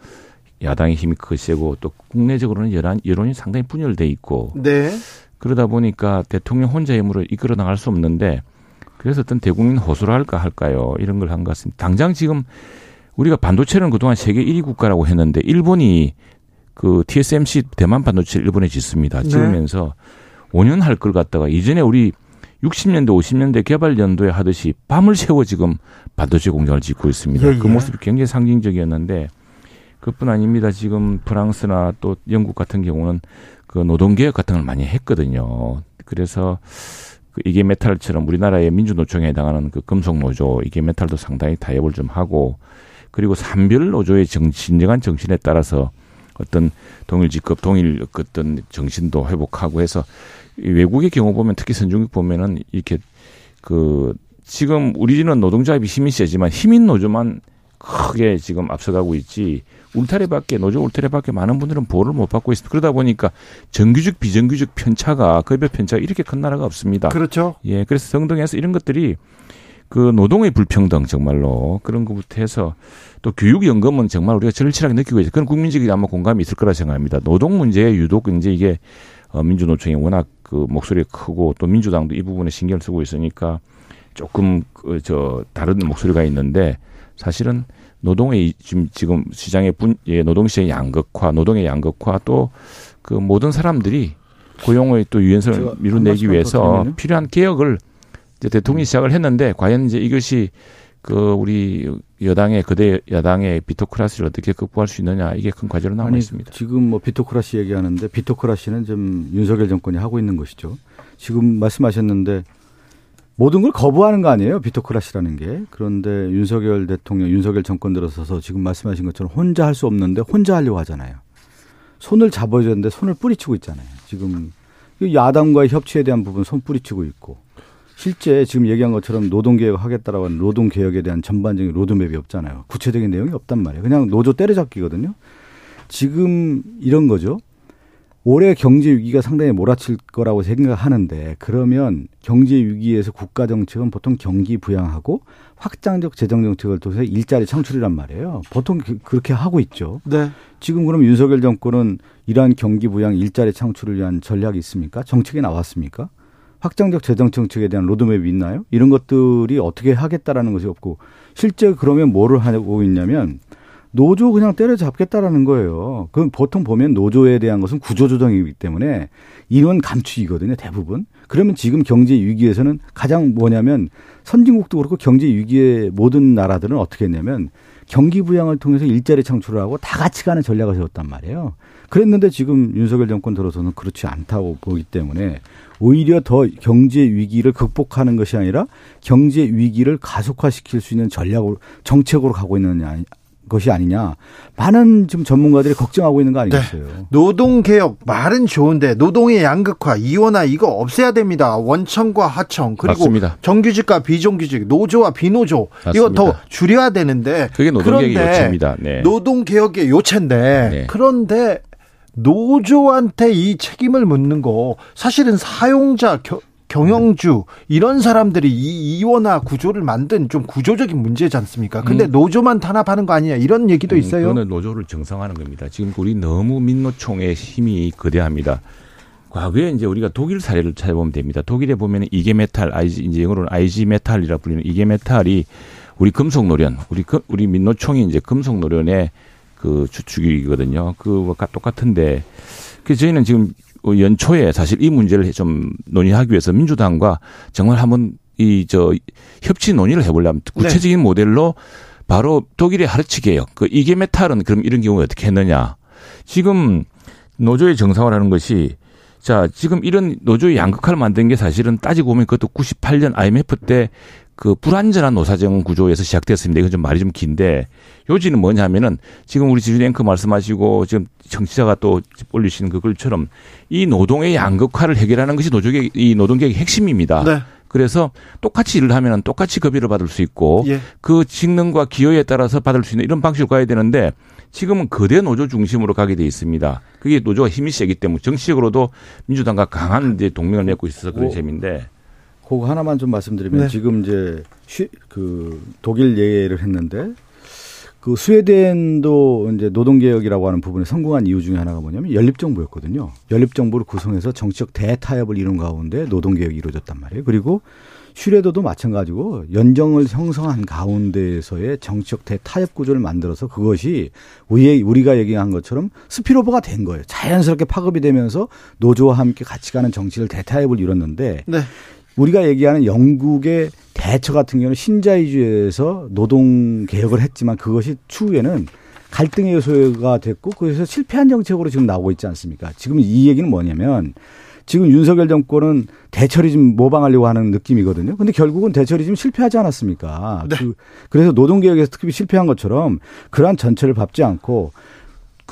야당의 힘이 크시고 또 국내적으로는 여론, 여론이 상당히 분열돼 있고. 네. 그러다 보니까 대통령 혼자 힘으로 이끌어 나갈 수 없는데 그래서 어떤 대국민 호소를 할까 할까요? 이런 걸 한 것 같습니다. 당장 지금 우리가 반도체는 그동안 세계 1위 국가라고 했는데 일본이 그 TSMC 대만 반도체 일본에 짓습니다. 지으면서 네. 5년 할 걸 갖다가 이전에 우리 60년대, 50년대 개발 연도에 하듯이 밤을 새워 지금 반도체 공장을 짓고 있습니다. 예, 예. 그 모습이 굉장히 상징적이었는데 그뿐 아닙니다. 지금 프랑스나 또 영국 같은 경우는 그 노동 개혁 같은 걸 많이 했거든요. 그래서 그 이게 메탈처럼 우리나라의 민주노총에 해당하는 그 금속노조 이게 메탈도 상당히 타협을 좀 하고 그리고 산별 노조의 정, 진정한 정신에 따라서 어떤 동일 직급, 동일 어떤 정신도 회복하고 해서 외국의 경우 보면 특히 선진국 보면은 이렇게 그 지금 우리는 노동자합이 힘이 세지만 힘인 노조만 크게 지금 앞서가고 있지 울타리밖에 노조 울타리밖에 많은 분들은 보호를 못 받고 있습니다. 그러다 보니까 정규직 비정규직 편차가 급여 편차가 이렇게 큰 나라가 없습니다. 그렇죠. 예, 그래서 성등에서 이런 것들이 그 노동의 불평등 정말로 그런 것부터 해서 또 교육연금은 정말 우리가 절실하게 느끼고 있어요. 그런 국민적인 아마 공감이 있을 거라 생각합니다. 노동 문제에 유독 이제 이게 어, 민주노총이 워낙 그 목소리가 크고 또 민주당도 이 부분에 신경을 쓰고 있으니까 조금 그 저 다른 목소리가 있는데 사실은 노동의 지금 지금 시장의 분 예, 노동 시장의 양극화, 노동의 양극화 또 그 모든 사람들이 고용의 또 유연성을 이루내기 위해서 필요한 개혁을 이제 대통령이 시작을 했는데 과연 이제 이것이 그 우리 여당의 그대 여당의 비토크라시를 어떻게 극복할 수 있느냐 이게 큰 과제로 남아 있습니다. 지금 뭐 비토크라시 얘기하는데 비토크라시는 좀 윤석열 정권이 하고 있는 것이죠. 지금 말씀하셨는데 모든 걸 거부하는 거 아니에요 비토크라시라는 게 그런데 윤석열 대통령 윤석열 정권 들어서서 지금 말씀하신 것처럼 혼자 할 수 없는데 혼자 하려고 하잖아야 손을 잡아야 되는데 손을 뿌리치고 있잖아요. 지금 야당과의 협치에 대한 부분 손 뿌리치고 있고 실제 지금 얘기한 것처럼 노동개혁 하겠다라고 하는 노동개혁에 대한 전반적인 로드맵이 없잖아요. 구체적인 내용이 없단 말이에요. 그냥 노조 때려잡기거든요. 지금 이런 거죠. 올해 경제 위기가 상당히 몰아칠 거라고 생각하는데 그러면 경제 위기에서 국가 정책은 보통 경기 부양하고 확장적 재정 정책을 통해서 일자리 창출이란 말이에요. 보통 그, 그렇게 하고 있죠. 네. 지금 그럼 윤석열 정권은 이러한 경기 부양 일자리 창출을 위한 전략이 있습니까? 정책이 나왔습니까? 확장적 재정 정책에 대한 로드맵이 있나요? 이런 것들이 어떻게 하겠다라는 것이 없고 실제 그러면 뭐를 하고 있냐면 노조 그냥 때려잡겠다라는 거예요. 그럼 보통 보면 노조에 대한 것은 구조조정이기 때문에 인원 감축이거든요, 대부분. 그러면 지금 경제 위기에서는 가장 뭐냐면 선진국도 그렇고 경제 위기의 모든 나라들은 어떻게 했냐면 경기 부양을 통해서 일자리 창출을 하고 다 같이 가는 전략을 세웠단 말이에요. 그랬는데 지금 윤석열 정권 들어서는 그렇지 않다고 보기 때문에 오히려 더 경제 위기를 극복하는 것이 아니라 경제 위기를 가속화시킬 수 있는 전략으로 정책으로 가고 있는 것이 아니냐. 많은 지금 전문가들이 걱정하고 있는 거 아니겠어요? 네. 노동 개혁 말은 좋은데 노동의 양극화, 이원화 이거 없애야 됩니다. 원청과 하청 그리고 맞습니다. 정규직과 비정규직, 노조와 비노조 맞습니다. 이거 더 줄여야 되는데 그게 노동 개혁의 요체입니다. 네. 노동 개혁의 요체인데 네. 그런데 노조한테 이 책임을 묻는 거 사실은 사용자 겨, 경영주 이런 사람들이 이 이원화 구조를 만든 좀 구조적인 문제지 않습니까? 근데 음. 노조만 탄압하는 거 아니냐 이런 얘기도 음, 있어요. 그거는 노조를 정상화하는 겁니다. 지금 우리 너무 민노총의 힘이 거대합니다. 과거에 이제 우리가 독일 사례를 찾아보면 됩니다. 독일에 보면 이게 메탈, IG, 이제 영어로는 IG 메탈이라 불리는 이게 메탈이 우리 금속 노련, 우리 우리 민노총이 이제 금속 노련의 그 주축이거든요. 그와 똑같은데 그 저희는 지금 연초에 사실 이 문제를 좀 논의하기 위해서 민주당과 정말 한번 이 저 협치 논의를 해보려면 구체적인 네. 모델로 바로 독일의 하르치 개혁, 그 이게 메탈은 그럼 이런 경우에 어떻게 했느냐? 지금 노조의 정상화라는 것이 자 지금 이런 노조의 양극화를 만든 게 사실은 따지고 보면 그것도 98년 IMF 때 그 불안전한 노사정 구조에서 시작됐습니다. 이건 좀 말이 좀 긴데 요지는 뭐냐면은 지금 우리 앵커 말씀하시고 지금 정치자가 또 올리시는 그걸처럼 이 노동의 양극화를 해결하는 것이 노조의 이 노동계획의 핵심입니다. 네. 그래서 똑같이 일을 하면 똑같이 급여를 받을 수 있고 예. 그 직능과 기여에 따라서 받을 수 있는 이런 방식으로 가야 되는데 지금은 거대 노조 중심으로 가게 돼 있습니다. 그게 노조가 힘이 세기 때문에 정치적으로도 민주당과 강한 이제 동맹을 맺고 있어서 그런 셈인데 그거 하나만 좀 말씀드리면 네. 지금 이제 쉬, 그 독일 예를 했는데 그 스웨덴도 이제 노동개혁이라고 하는 부분에 성공한 이유 중에 하나가 뭐냐면 연립정부였거든요. 연립정부를 구성해서 정치적 대타협을 이룬 가운데 노동개혁이 이루어졌단 말이에요. 그리고 슈레더도 마찬가지고 연정을 형성한 가운데에서의 정치적 대타협 구조를 만들어서 그것이 우리 우리가 얘기한 것처럼 스피로버가 된 거예요. 자연스럽게 파급이 되면서 노조와 함께 같이 가는 정치를 대타협을 이뤘는데 네. 우리가 얘기하는 영국의 대처 같은 경우는 신자유주의에서 노동 개혁을 했지만 그것이 추후에는 갈등의 요소가 됐고 그래서 실패한 정책으로 지금 나오고 있지 않습니까? 지금 이 얘기는 뭐냐면 지금 윤석열 정권은 대처리즘 모방하려고 하는 느낌이거든요. 근데 결국은 대처리즘 실패하지 않았습니까? 네. 그, 그래서 노동개혁에서 특히 실패한 것처럼 그러한 전체를 밟지 않고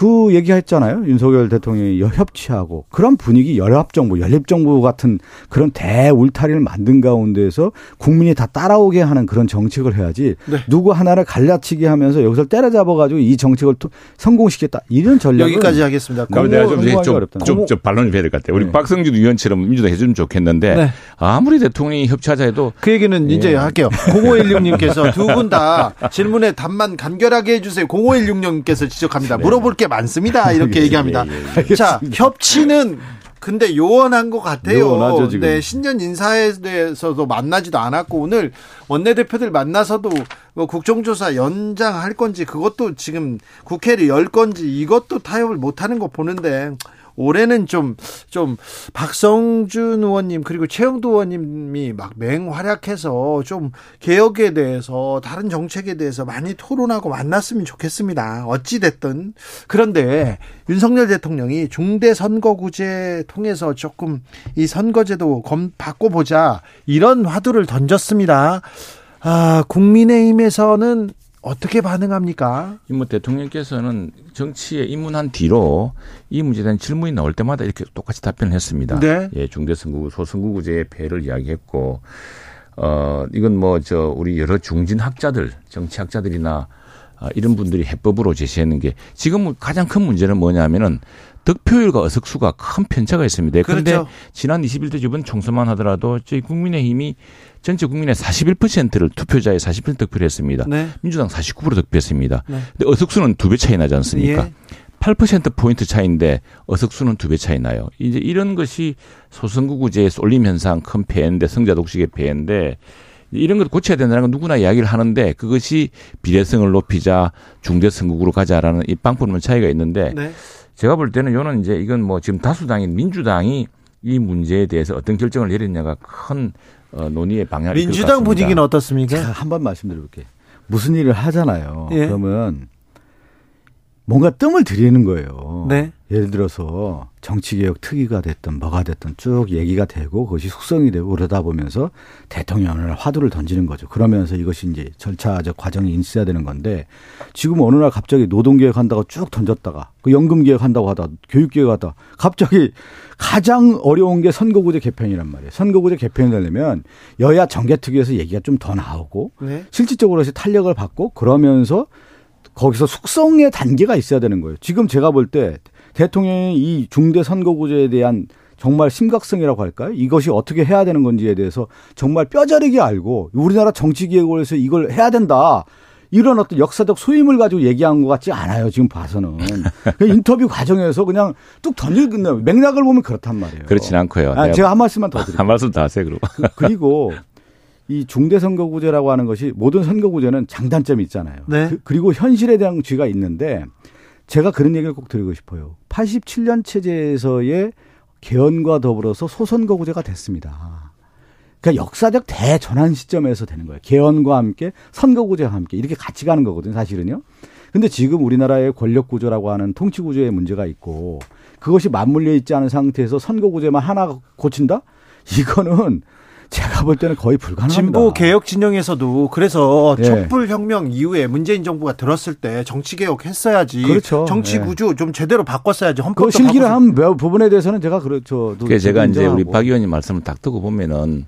그 얘기했잖아요. 윤석열 대통령이 협치하고 그런 분위기 연합정부, 연립정부 같은 그런 대울타리를 만든 가운데서 국민이 다 따라오게 하는 그런 정책을 해야지 네. 누구 하나를 갈라치기 하면서 여기서 때려잡아가지고 이 정책을 성공시켰다 이런 전략을 여기까지 하겠습니다. 그럼 내가 좀, 좀, 좀, 좀 반론이 돼야 될 것 같아요. 우리 네. 박성준 의원처럼 민주당 해주면 좋겠는데 네. 아무리 대통령이 협치하자 해도 그 얘기는 예. 이제 할게요. 0516님께서 두 분 다 질문에 답만 간결하게 해주세요. 0516님께서 지적합니다. 네. 물어볼 게 많습니다. (laughs) 이렇게 얘기합니다. 예, 예. 자, 협치는 근데 요원한 것 같아요. 요원하죠, 지금. 네, 신년 인사에 대해서도 만나지도 않았고 오늘 원내대표들 만나서도 뭐 국정조사 연장할 건지 그것도 지금 국회를 열 건지 이것도 타협을 못 하는 거 보는데 올해는 좀, 좀, 박성준 의원님, 그리고 최영도 의원님이 막 맹활약해서 좀 개혁에 대해서, 다른 정책에 대해서 많이 토론하고 만났으면 좋겠습니다. 어찌됐든. 그런데 윤석열 대통령이 중대선거구제 통해서 조금 이 선거제도 검, 바꿔보자. 이런 화두를 던졌습니다. 아, 국민의힘에서는 어떻게 반응합니까? 뭐 대통령께서는 정치에 입문한 뒤로 이 문제에 대한 질문이 나올 때마다 이렇게 똑같이 답변을 했습니다. 네. 예, 중대선거구, 소선거구제의 폐를 이야기했고, 어, 이건 뭐, 저, 우리 여러 중진 학자들, 정치학자들이나 아, 이런 분들이 해법으로 제시하는 게 지금 가장 큰 문제는 뭐냐면은 득표율과 의석수가 큰 편차가 있습니다. 그런데 그렇죠. 지난 21대 이번 총선만 하더라도 저희 국민의힘이 전체 국민의 41%를 투표자의 40% 득표를 했습니다. 네. 민주당 49% 득표했습니다. 네. 근데 의석수는 두 배 차이 나지 않습니까? 예. 8% 포인트 차이인데 의석수는 두 배 차이 나요. 이제 이런 것이 소선거구제의 쏠림 현상 큰 폐해인데 성자 독식의 폐해인데 이런 걸 고쳐야 된다는 건 누구나 이야기를 하는데 그것이 비례성을 높이자 중대 선거구로 가자라는 이 빵꾸는 차이가 있는데 네. 제가 볼 때는 요는 이제 이건 뭐 지금 다수당인 민주당이 이 문제에 대해서 어떤 결정을 내렸냐가 큰 어, 논의의 방향이 민주당 분위기는 어떻습니까? 한 번 말씀드려볼게요. 무슨 일을 하잖아요. 예. 그러면 뭔가 뜸을 들이는 거예요. 네. 예를 들어서 정치개혁 특위가 됐든 뭐가 됐든 쭉 얘기가 되고 그것이 숙성이 되고 그러다 보면서 대통령을 화두를 던지는 거죠. 그러면서 이것이 이제 절차적 과정이 있어야 되는 건데 지금 어느 날 갑자기 노동개혁 한다고 쭉 던졌다가 그 연금개혁 한다고 하다 교육개혁 하다 갑자기 가장 어려운 게 선거구제 개편이란 말이에요. 선거구제 개편이 되려면 여야 정개특위에서 얘기가 좀 더 나오고 네. 실질적으로 탄력을 받고 그러면서 거기서 숙성의 단계가 있어야 되는 거예요. 지금 제가 볼 때 대통령이 이 중대 선거구제에 대한 정말 심각성이라고 할까요? 이것이 어떻게 해야 되는 건지에 대해서 정말 뼈저리게 알고 우리나라 정치 기획을 해서 이걸 해야 된다. 이런 어떤 역사적 소임을 가지고 얘기한 것 같지 않아요. 지금 봐서는. 그 인터뷰 과정에서 그냥 뚝 던질 끝나요. 맥락을 보면 그렇단 말이에요. 그렇진 않고요. 아, 제가 한 말씀만 더 드릴게요. 한 말씀 더 하세요. 그, 그리고 이 중대선거구제라고 하는 것이 모든 선거구제는 장단점이 있잖아요. 네. 그, 리고 현실에 대한 쥐가 있는데 제가 그런 얘기를 꼭 드리고 싶어요. 87년 체제에서의 개헌과 더불어서 소선거구제가 됐습니다. 그러니까 역사적 대전환 시점에서 되는 거예요. 개헌과 함께 선거구제와 함께 이렇게 같이 가는 거거든요, 사실은요. 근데 지금 우리나라의 권력 구조라고 하는 통치 구조에 문제가 있고 그것이 맞물려 있지 않은 상태에서 선거구제만 하나 고친다? 이거는 제가 볼 때는 거의 불가능합니다. 진보 개혁 진영에서도 그래서 네. 촛불 혁명 이후에 문재인 정부가 들었을 때 정치 개혁 했어야지. 그렇죠. 정치 네. 구조 좀 제대로 바꿨어야지. 헌법도 실기를 한 부분에 대해서는 제가 그렇죠. 제가 이제 우리 박 의원님 말씀을 딱 듣고 보면은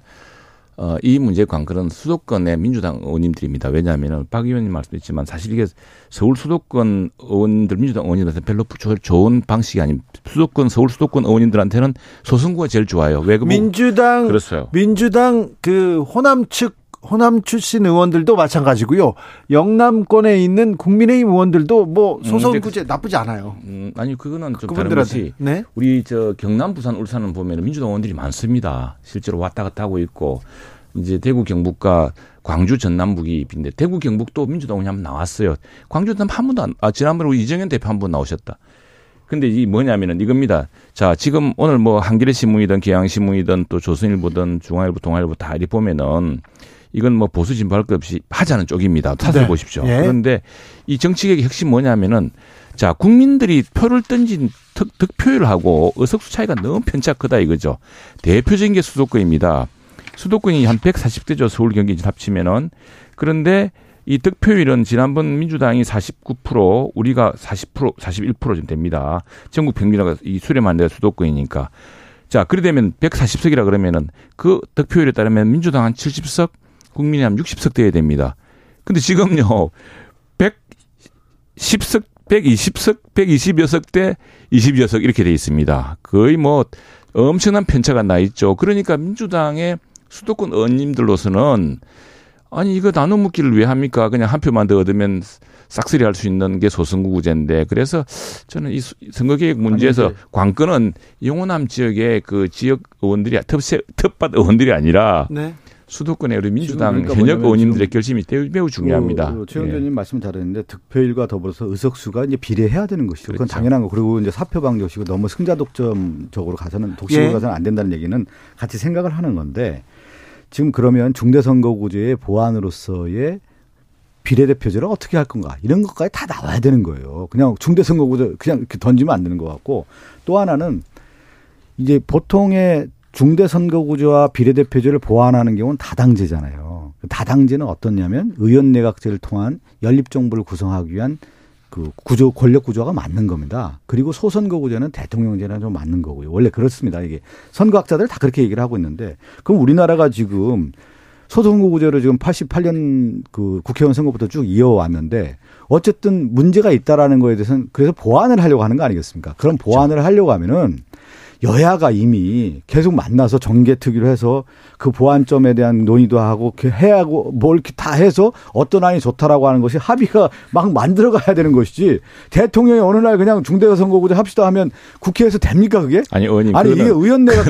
어, 이 문제 관건은 수도권의 민주당 의원님들입니다. 왜냐하면 박 의원님 말씀했지만 사실 이게 서울 수도권 의원들 민주당 의원님들한테 별로 좋은 방식이 아닌 수도권 서울 수도권 의원님들한테는 소선구가 제일 좋아요. 왜 그 민주당 그렇어요. 민주당 그 호남 측 호남 출신 의원들도 마찬가지고요. 영남권에 있는 국민의힘 의원들도 뭐 음, 소선 구제 음, 나쁘지 않아요. 음, 아니 그거는 좀 다른 것이 네? 우리 저 경남, 부산, 울산은 보면 민주당 의원들이 많습니다. 실제로 왔다 갔다 하고 있고 이제 대구, 경북과 광주, 전남북이 빈데 대구, 경북도 민주당 의원이 한번 나왔어요. 광주, 전남 한 번도 안, 아, 지난번에 우리 이정현 대표 한 번 나오셨다. 근데 이 뭐냐면은 이겁니다. 자, 지금 오늘 뭐 한겨레 신문이든 기양 신문이든 또 조선일보든 중앙일보, 동아일보 다 이리 보면은 이건 뭐 보수 진보할 것 없이 하자는 쪽입니다. 탓을 네. 보십시오. 예. 그런데 이 정치개혁의 핵심 뭐냐면은 자, 국민들이 표를 던진 득, 득표율하고 의석수 차이가 너무 편차 크다 이거죠. 대표적인 게 수도권입니다. 수도권이 한 140대죠. 서울 경기 합치면은. 그런데 이 득표율은 지난번 민주당이 49% 우리가 40% 41%좀 됩니다. 전국 평균하고 이 수렴한 데가 수도권이니까. 자, 그래 되면 140석이라 그러면은 그 득표율에 따르면 민주당 한 70석, 국민이 한 60석 돼야 됩니다. 근데 지금요. 110석, 120석, 120여석 대 20여석 이렇게 돼 있습니다. 거의 뭐 엄청난 편차가 나 있죠. 그러니까 민주당의 수도권 의원님들로서는 아니 이거 나눠 묻기를 왜 합니까? 그냥 한 표만 더 얻으면 싹쓸이 할 수 있는 게 소선구구제인데 그래서 저는 이 선거개혁 문제에서 아니, 관건은 영호남 지역의 그 지역 의원들이 텃밭 의원들이 아니라 네. 수도권의 우리 민주당 그러니까 현역 의원님들의 결심이 매우 중요합니다. 그, 최영준 님 예. 말씀 잘했는데 득표율과 더불어서 의석수가 이제 비례해야 되는 것이죠. 그렇죠. 그건 당연한 거. 그리고 이제 사표 방정식이 너무 승자 독점적으로 가서는 독식으로 예. 가서는 안 된다는 얘기는 같이 생각을 하는 건데 지금 그러면 중대선거구제의 보완으로서의 비례대표제를 어떻게 할 건가 이런 것까지 다 나와야 되는 거예요. 그냥 중대선거구제 그냥 이렇게 던지면 안 되는 것 같고 또 하나는 이제 보통의 중대선거구제와 비례대표제를 보완하는 경우는 다당제잖아요. 다당제는 어떻냐면 의원 내각제를 통한 연립정부를 구성하기 위한 그 구조 권력 구조가 맞는 겁니다. 그리고 소선거 구제는 대통령제랑 좀 맞는 거고요. 원래 그렇습니다. 이게 선거학자들 다 그렇게 얘기를 하고 있는데 그럼 우리나라가 지금 소선거 구제를 지금 88년 그 국회의원 선거부터 쭉 이어왔는데 어쨌든 문제가 있다라는 거에 대해서는 그래서 보완을 하려고 하는 거 아니겠습니까? 그럼 보완을 하려고 하면은 여야가 이미 계속 만나서 정계특위로 해서 그 보완점에 대한 논의도 하고 해야 하고 뭘 이렇게 다 해서 어떤 안이 좋다라고 하는 것이 합의가 막 만들어 가야 되는 것이지 대통령이 어느 날 그냥 중대선거구제 합시다 하면 국회에서 됩니까 그게? 아니 의원님 아니 이게 의원내가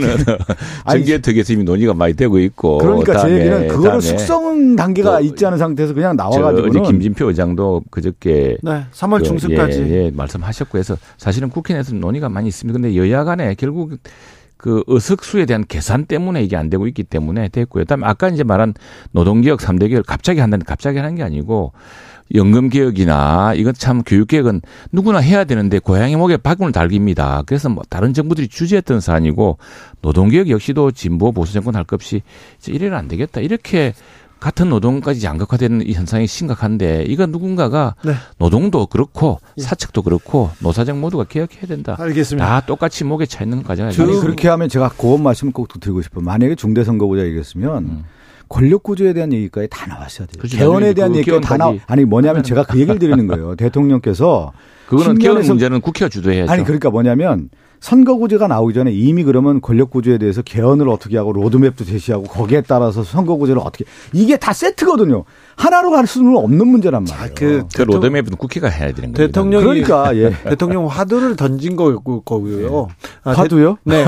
정계특위에서 (laughs) 이미 논의가 많이 되고 있고 그러니까 제 얘기는 그거를 숙성 단계가 있지 않은 상태에서 그냥 나와가지고 어제 김진표 의장도 그저께 네 3월 그, 중순까지 예, 예, 말씀하셨고 해서 사실은 국회 내에서 논의가 많이 있습니다. 근데 여야 간에 결국 결국 그 의석수에 대한 계산 때문에 이게 안 되고 있기 때문에 됐고요. 그다음에 아까 이제 말한 노동개혁 3대 개혁을 갑자기 한다는 갑자기 하는 게 아니고 연금 개혁이나 이건 참 교육 개혁은 누구나 해야 되는데 고양이 목에 바구니를 달깁니다. 그래서 뭐 다른 정부들이 주재했던 사안이고 노동 개혁 역시도 진보 보수 정권 할 것 없이 이제 이래는 안 되겠다. 이렇게 같은 노동까지 양극화되는 이 현상이 심각한데 이거 누군가가 네. 노동도 그렇고 예. 사측도 그렇고 노사정 모두가 개혁해야 된다. 알겠습니다. 다 똑같이 목에 차 있는 과정이 아니 그렇게 하면 제가 그런 말씀을 꼭 드리고 싶어요. 만약에 중대선거구제 얘기했으면 음. 권력 구조에 대한 얘기까지 다 나왔어야 돼요. 그렇죠. 개헌에 대한 그 얘기까지 다 나와. 아니 뭐냐면 제가 그 얘기를 드리는 거예요. (laughs) 대통령께서 그거는 개헌 문제는 국회가 주도해야죠. 아니 그러니까 뭐냐면 선거구제가 나오기 전에 이미 그러면 권력구조에 대해서 개헌을 어떻게 하고 로드맵도 제시하고 거기에 따라서 선거구제를 어떻게 이게 다 세트거든요. 하나로 갈 수는 없는 문제란 말이에요. 그, 그 로드맵은 국회가 해야 되는 거예요. 대통령이 그러니까 예. (laughs) 대통령 화두를 던진 거고요. 네. 아, 화두요? 네.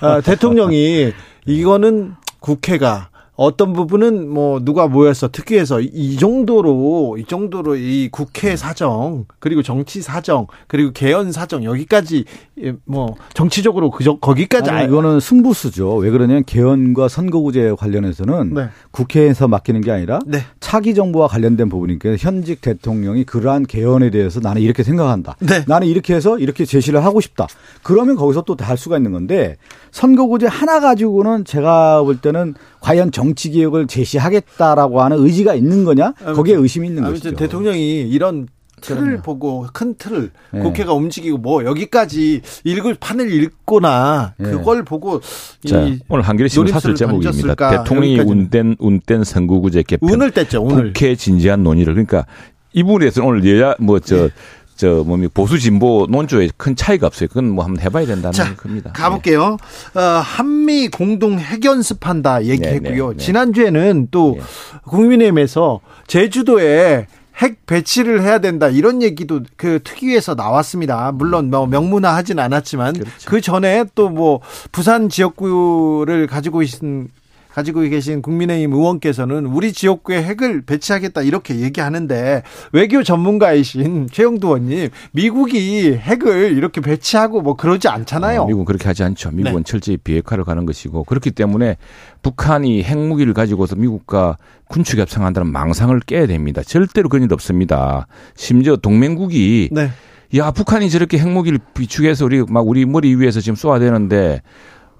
아, 대통령이 이거는 국회가 어떤 부분은 뭐 누가 모여서 특위에서 이 정도로 이 정도로 이 국회 사정 그리고 정치 사정 그리고 개헌 사정 여기까지 예, 뭐 정치적으로 그저 거기까지 아니, 이거는 승부수죠. 왜 그러냐면 개헌과 선거구제 관련해서는 네. 국회에서 맡기는 게 아니라 네. 차기 정부와 관련된 부분이니까 현직 대통령이 그러한 개헌에 대해서 나는 이렇게 생각한다. 네. 나는 이렇게 해서 이렇게 제시를 하고 싶다. 그러면 거기서 또할 수가 있는 건데 선거구제 하나 가지고는 제가 볼 때는 과연 정치 개혁을 제시하겠다라고 하는 의지가 있는 거냐? 거기에 의심이 있는 거죠. 대통령이 이런 틀을 그럼요. 보고 큰 틀을 네. 국회가 움직이고 뭐 여기까지 읽을 판을 읽거나 네. 그걸 보고 자, 오늘 한겨레 신문 사설 제목입니다. 대통령이 운된 운된 선거구제 개편 운을 뗐죠. 오늘 국회 진지한 논의를 그러니까 이 부분에 서 오늘 여야 뭐저 네. 저 뭡니까 보수 진보 논조에 큰 차이가 없어요. 그건 뭐 한번 해봐야 된다는 자, 겁니다. 가볼게요. 네. 어, 한미 공동 핵연습한다 얘기했고요. 네, 네, 네. 지난주에는 또 네. 국민의힘에서 제주도에 핵 배치를 해야 된다 이런 얘기도 그 특위에서 나왔습니다. 물론 뭐 명문화 하진 않았지만 그렇죠. 그 전에 또 뭐 부산 지역구를 가지고 있는 가지고 계신 국민의힘 의원께서는 우리 지역구에 핵을 배치하겠다 이렇게 얘기하는데 외교 전문가이신 최영두 의원님 미국이 핵을 이렇게 배치하고 뭐 그러지 않잖아요. 어, 미국은 그렇게 하지 않죠. 미국은 네. 철저히 비핵화를 가는 것이고 그렇기 때문에 북한이 핵무기를 가지고서 미국과 군축 협상한다는 망상을 깨야 됩니다. 절대로 그런 일 없습니다. 심지어 동맹국이 네. 야 북한이 저렇게 핵무기를 비축해서 우리 막 우리 머리 위에서 지금 쏘아대는데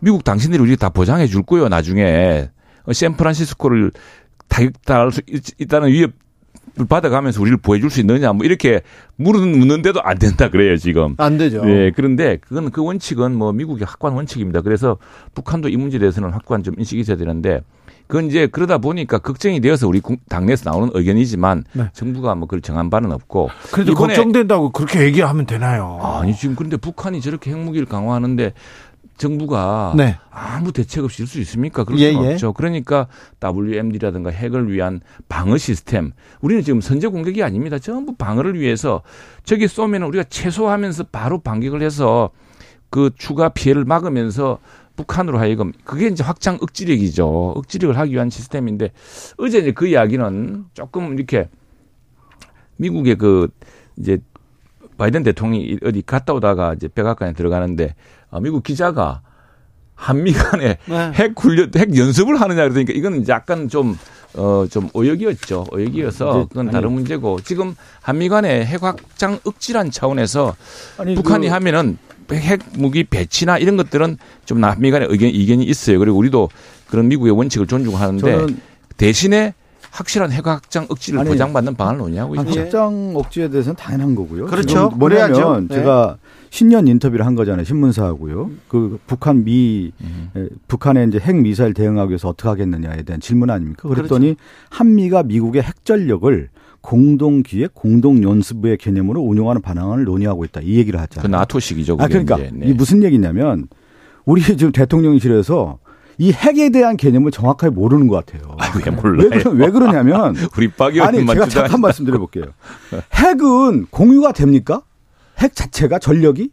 미국 당신들이 우리 다 보장해 줄 거예요, 나중에. 어, 샌프란시스코를 타격당할 수 있 다는 위협을 받아가면서 우리를 보여줄 수 있느냐, 뭐 이렇게 물은 묻는데도 안 된다 그래요, 지금. 안 되죠. 예, 그런데 그건 그 원칙은 뭐 미국의 확고한 원칙입니다. 그래서 북한도 이 문제에 대해서는 확고한 좀 인식이 있어야 되는데 그건 이제 그러다 보니까 걱정이 되어서 우리 당내에서 나오는 의견이지만 네. 정부가 뭐 그걸 정한 바는 없고. 그래도 걱정된다고 그렇게 얘기하면 되나요? 아니 지금 그런데 북한이 저렇게 핵무기를 강화하는데 정부가 네. 아무 대책 없이 일 수 있습니까? 그럴 예, 수는 예. 없죠. 그러니까 WMD라든가 핵을 위한 방어 시스템. 우리는 지금 선제 공격이 아닙니다. 전부 방어를 위해서 저기 쏘면 우리가 최소화하면서 바로 반격을 해서 그 추가 피해를 막으면서 북한으로 하여금 그게 이제 확장 억지력이죠. 억지력을 하기 위한 시스템인데 어제 이제 그 이야기는 조금 이렇게 미국의 그 이제 바이든 대통령이 어디 갔다 오다가 이제 백악관에 들어가는데 아, 미국 기자가 한미 간에 (laughs) 네. 핵 훈련, 핵 연습을 하느냐 그러니까 이건 약간 좀, 어, 좀 오역이었죠. 오역이어서 그건 다른 문제고 지금 한미 간의 핵 확장 억지란 차원에서 아니, 북한이 그... 하면은 핵 무기 배치나 이런 것들은 좀 남미 간의 의견, 이견이 있어요. 그리고 우리도 그런 미국의 원칙을 존중하는데 대신에 확실한 핵 확장 억지를 아니, 보장받는 방안을 논의하고 있죠. 확장 억지에 대해서는 당연한 거고요. 그렇죠. 뭐냐면 네. 제가 신년 인터뷰를 한 거잖아요. 신문사하고요. 그 북한 미 음. 북한의 이제 핵 미사일 대응하기 위해서 어떻게 하겠느냐에 대한 질문 아닙니까? 그랬더니 그렇죠. 한미가 미국의 핵 전력을 공동 기획, 공동 연습의 개념으로 운용하는 반항을 논의하고 있다. 이 얘기를 하잖아요. 그 나토식이죠. 아 그러니까 네. 이 무슨 얘기냐면 우리 지금 대통령실에서 이 핵에 대한 개념을 정확하게 모르는 것 같아요. 아, 왜 몰라요? 왜, 왜 그러냐면 (laughs) 우리 아니 제가 잠깐 말씀드려 볼게요. 핵은 공유가 됩니까? 핵 자체가 전력이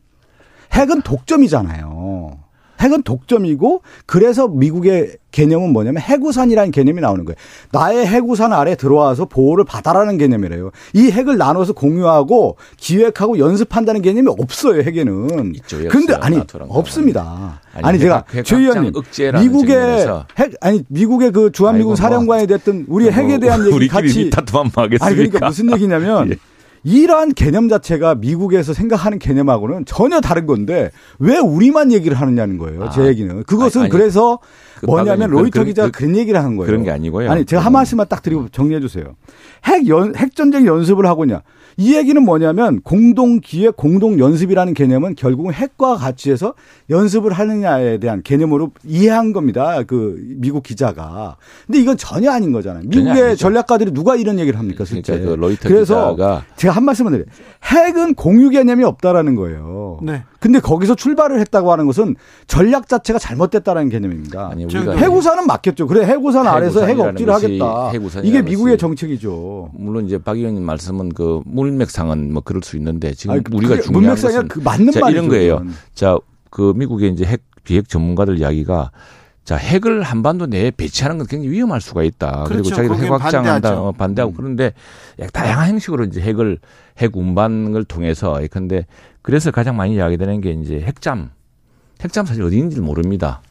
핵은 독점이잖아요. 핵은 독점이고 그래서 미국의 개념은 뭐냐면 해구산이라는 개념이 나오는 거예요. 나의 해구산 아래 들어와서 보호를 받아라는 개념이래요. 이 핵을 나눠서 공유하고 기획하고 연습한다는 개념이 없어요. 핵에는. 있죠. 근데 아니 없습니다. 아니, 아니 제가 최 의원님 미국의 핵 아니 미국의 그 주한미군 뭐 사령관이 됐든 우리 뭐 핵에 대한 얘기 같이 다툼만 하겠습니까? 아니 그러니까 무슨 얘기냐면 (laughs) 예. 이러한 개념 자체가 미국에서 생각하는 개념하고는 전혀 다른 건데 왜 우리만 얘기를 하느냐는 거예요. 아, 제 얘기는. 그것은 아니, 아니, 그래서 그 뭐냐면 그, 로이터 그, 기자가 그, 런 얘기를 하는 거예요. 그런 게 아니고요. 아니 제가 한 말씀만 딱 드리고 정리해 주세요. 핵 연, 핵전쟁 연습을 하고냐. 이 얘기는 뭐냐면 공동 기획, 공동 연습이라는 개념은 결국은 핵과 같이 해서 연습을 하느냐에 대한 개념으로 이해한 겁니다. 그 미국 기자가. 근데 이건 전혀 아닌 거잖아요. 미국의 전략가들이 누가 이런 얘기를 합니까, 실제. 그러니까 그 로이터 그래서 기자가 제가 한 말씀을 드려요. 핵은 공유 개념이 없다라는 거예요. 네. 근데 거기서 출발을 했다고 하는 것은 전략 자체가 잘못됐다라는 개념입니다. 아니, 해구사는 맞겠죠. 그래 해구산 아래서 핵 억지를 하겠다. 이게 미국의 정책이죠. 물론 이제 박 의원님 말씀은 그 문맥상은 뭐 그럴 수 있는데 지금 아니, 우리가 중요한 문맥상이 그 맞는 자, 이런 거예요. 자, 그 미국의 이제 핵 비핵 전문가들 이야기가 자, 핵을 한반도 내에 배치하는 건 굉장히 위험할 수가 있다. 그렇죠. 그리고 자기가 핵 확장한다. 어, 반대하고 음. 그런데 다양한 형식으로 이제 핵을 핵 운반을 통해서 근데 그래서 가장 많이 이야기되는 게 이제 핵잠. 핵잠 사실 어디 있는지 모릅니다.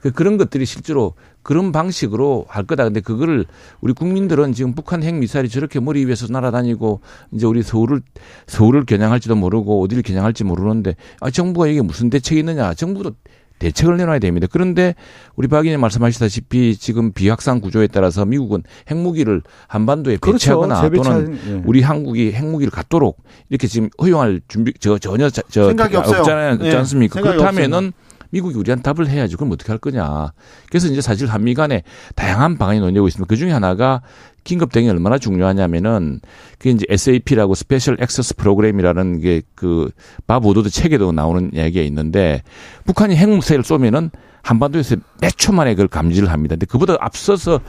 그 그런 것들이 실제로 그런 방식으로 할 거다. 근데 그거를 우리 국민들은 지금 북한 핵 미사일이 저렇게 머리 위에서 날아다니고 이제 우리 서울을 서울을 겨냥할지도 모르고 어디를 겨냥할지 모르는데 아 정부가 이게 무슨 대책이 있느냐. 정부도 대책을 내놔야 됩니다. 그런데 우리 박 의원님 말씀하시다시피 지금 비확산 구조에 따라서 미국은 핵무기를 한반도에 그렇죠. 배치하거나 또는 예. 우리 한국이 핵무기를 갖도록 이렇게 지금 허용할 준비 저 전혀 저 생각이 없어요. 없잖아요. 없지 예. 않습니까? 그렇다면은 미국이 우리한테 답을 해야지. 그럼 어떻게 할 거냐. 그래서 이제 사실 한미 간에 다양한 방안이 논의되고 있습니다. 그 중에 하나가 긴급 대응이 얼마나 중요하냐면은 그게 이제 SAP라고 Special Access Program이라는 게 그 밥 우드워드 책에도 나오는 이야기가 있는데 북한이 핵무기를 쏘면은 한반도에서 몇 초 만에 그걸 감지를 합니다. 근데 그보다 앞서서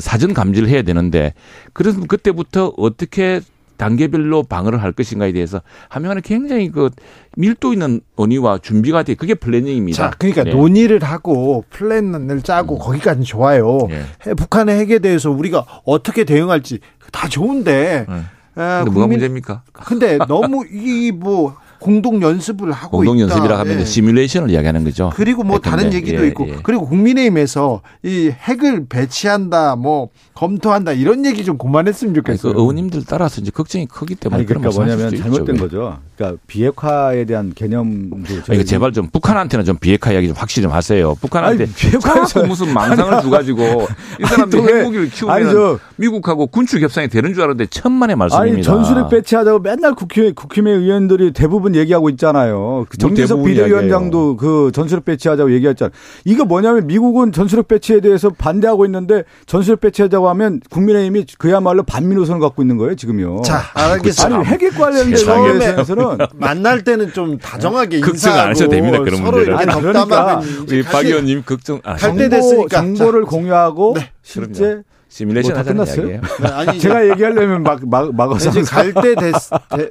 사전 감지를 해야 되는데 그래서 그때부터 어떻게 단계별로 방어를 할 것인가에 대해서 하면은 굉장히 그 밀도 있는 논의와 준비가 돼. 그게 planning입니다. 자, 그러니까 네. 논의를 하고 플랜을 짜고 음. 거기까지 좋아요. 네. 북한의 핵에 대해서 우리가 어떻게 대응할지 다 좋은데. 네. 아, 근데 국민, 뭐가 문제입니까? 근데 너무 이 뭐 공동 연습을 하고 공동 연습이라 하면 예. 시뮬레이션을 이야기하는 거죠. 그리고 뭐 다른 얘기도 예, 있고 예. 그리고 국민의힘에서 이 핵을 배치한다 뭐 검토한다 이런 얘기 좀 그만했으면 좋겠어요. 그 의원님들 따라서 이제 걱정이 크기 때문에 아니, 그러니까 뭐냐면 잘못된 있죠. 거죠. 그러니까 비핵화에 대한 개념도 그러니까 제발 좀 북한한테는 좀 비핵화 이야기 좀 확실히 좀 하세요. 북한한테 자꾸 무슨 망상을 줘가지고 이 사람들 이 핵무기를 키우면 미국하고 군축 협상이 되는 줄 알았는데 천만의 말씀입니다. 아니 전술핵 배치하자고 맨날 국회 국힘의 의원들이 대부분 얘기하고 있잖아요. 그 정재석 비대위원장도 그 전술핵 배치하자고 얘기했잖아요. 이거 뭐냐면 미국은 전술핵 배치에 대해서 반대하고 있는데 전술핵 배치하자고 하면 국민의힘이 그야말로 반민 노선을 갖고 있는 거예요 지금요. 자 알겠습니다. 아니 핵에 관련돼서 (laughs) 만날 때는 좀 다정하게 걱정 안 하셔도 됩니다. 그런 서로 문제를. 이렇게 덕담하면 우리 박 의원님 걱정 아, 정보, 정보를 공유하고 네. 실제 시뮬레이션 뭐다 하자는 끝났어요? 이야기예요. 네, 아니 (laughs) 제가 얘기하려면 막, 막, 막아서. 이제 갈때 됐,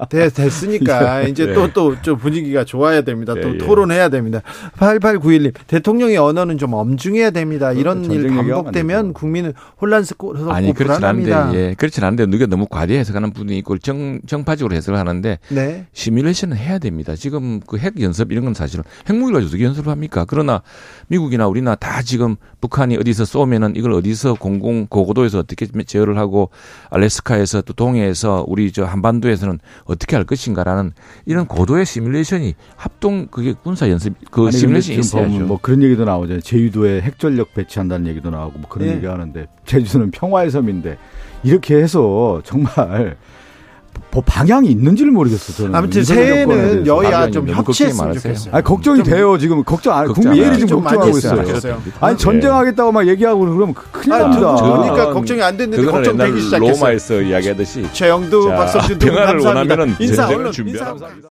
됐, 됐으니까 예. (laughs) 이제 네. 또또 좀 분위기가 좋아야 됩니다. 또 예, 예. 토론해야 됩니다. 8891님 대통령의 언어는 좀 엄중해야 됩니다. 이런 그렇죠. 일 얘기하면 안 반복되면. 국민은 혼란스럽고 아니 그렇진. 않은데 예 그렇진 않은데 누가 너무 과대 해석하는 분이 있고 정 정파적으로 해석을 하는데 네. 시뮬레이션은 해야 됩니다. 지금 그 핵 연습 이런 건 사실은 핵무기를 가지고 어떻게 연습을 합니까? 그러나 미국이나 우리나 다 지금 북한이 어디서 쏘면은 이걸 어디서 공공 고고 도에서 어떻게 제어를 하고 알래스카에서 또 동해에서 우리 저 한반도에서는 어떻게 할 것인가라는 이런 고도의 시뮬레이션이 합동 그게 군사 연습 그 아니, 시뮬레이션이 있어야죠. 뭐 그런 얘기도 나오잖아요. 제주도에 핵전력 배치한다는 얘기도 나오고 뭐 그런 예. 얘기 하는데 제주도는 평화의 섬인데 이렇게 해서 정말 뭐 방향이 있는지를 모르겠어 저는. 아무튼 새해는. 여야 좀 협치했으면. 좋겠어요. 아니 걱정이 좀 돼요 지금 걱정 안 국민 안 예리 지금 걱정하고 있어요. 좋겠어요. 아니 전쟁하겠다고 막 얘기하고 그러면 그- 큰일 아, 납니다. 두- 그러니까 걱정이 안 됐는데 걱정되기 시작했어요. 로마에서 이야기하듯이 최영두, 자, 박성준 평화를 감사합니다. 원하면은 인사 얼른 준비하라고 인사.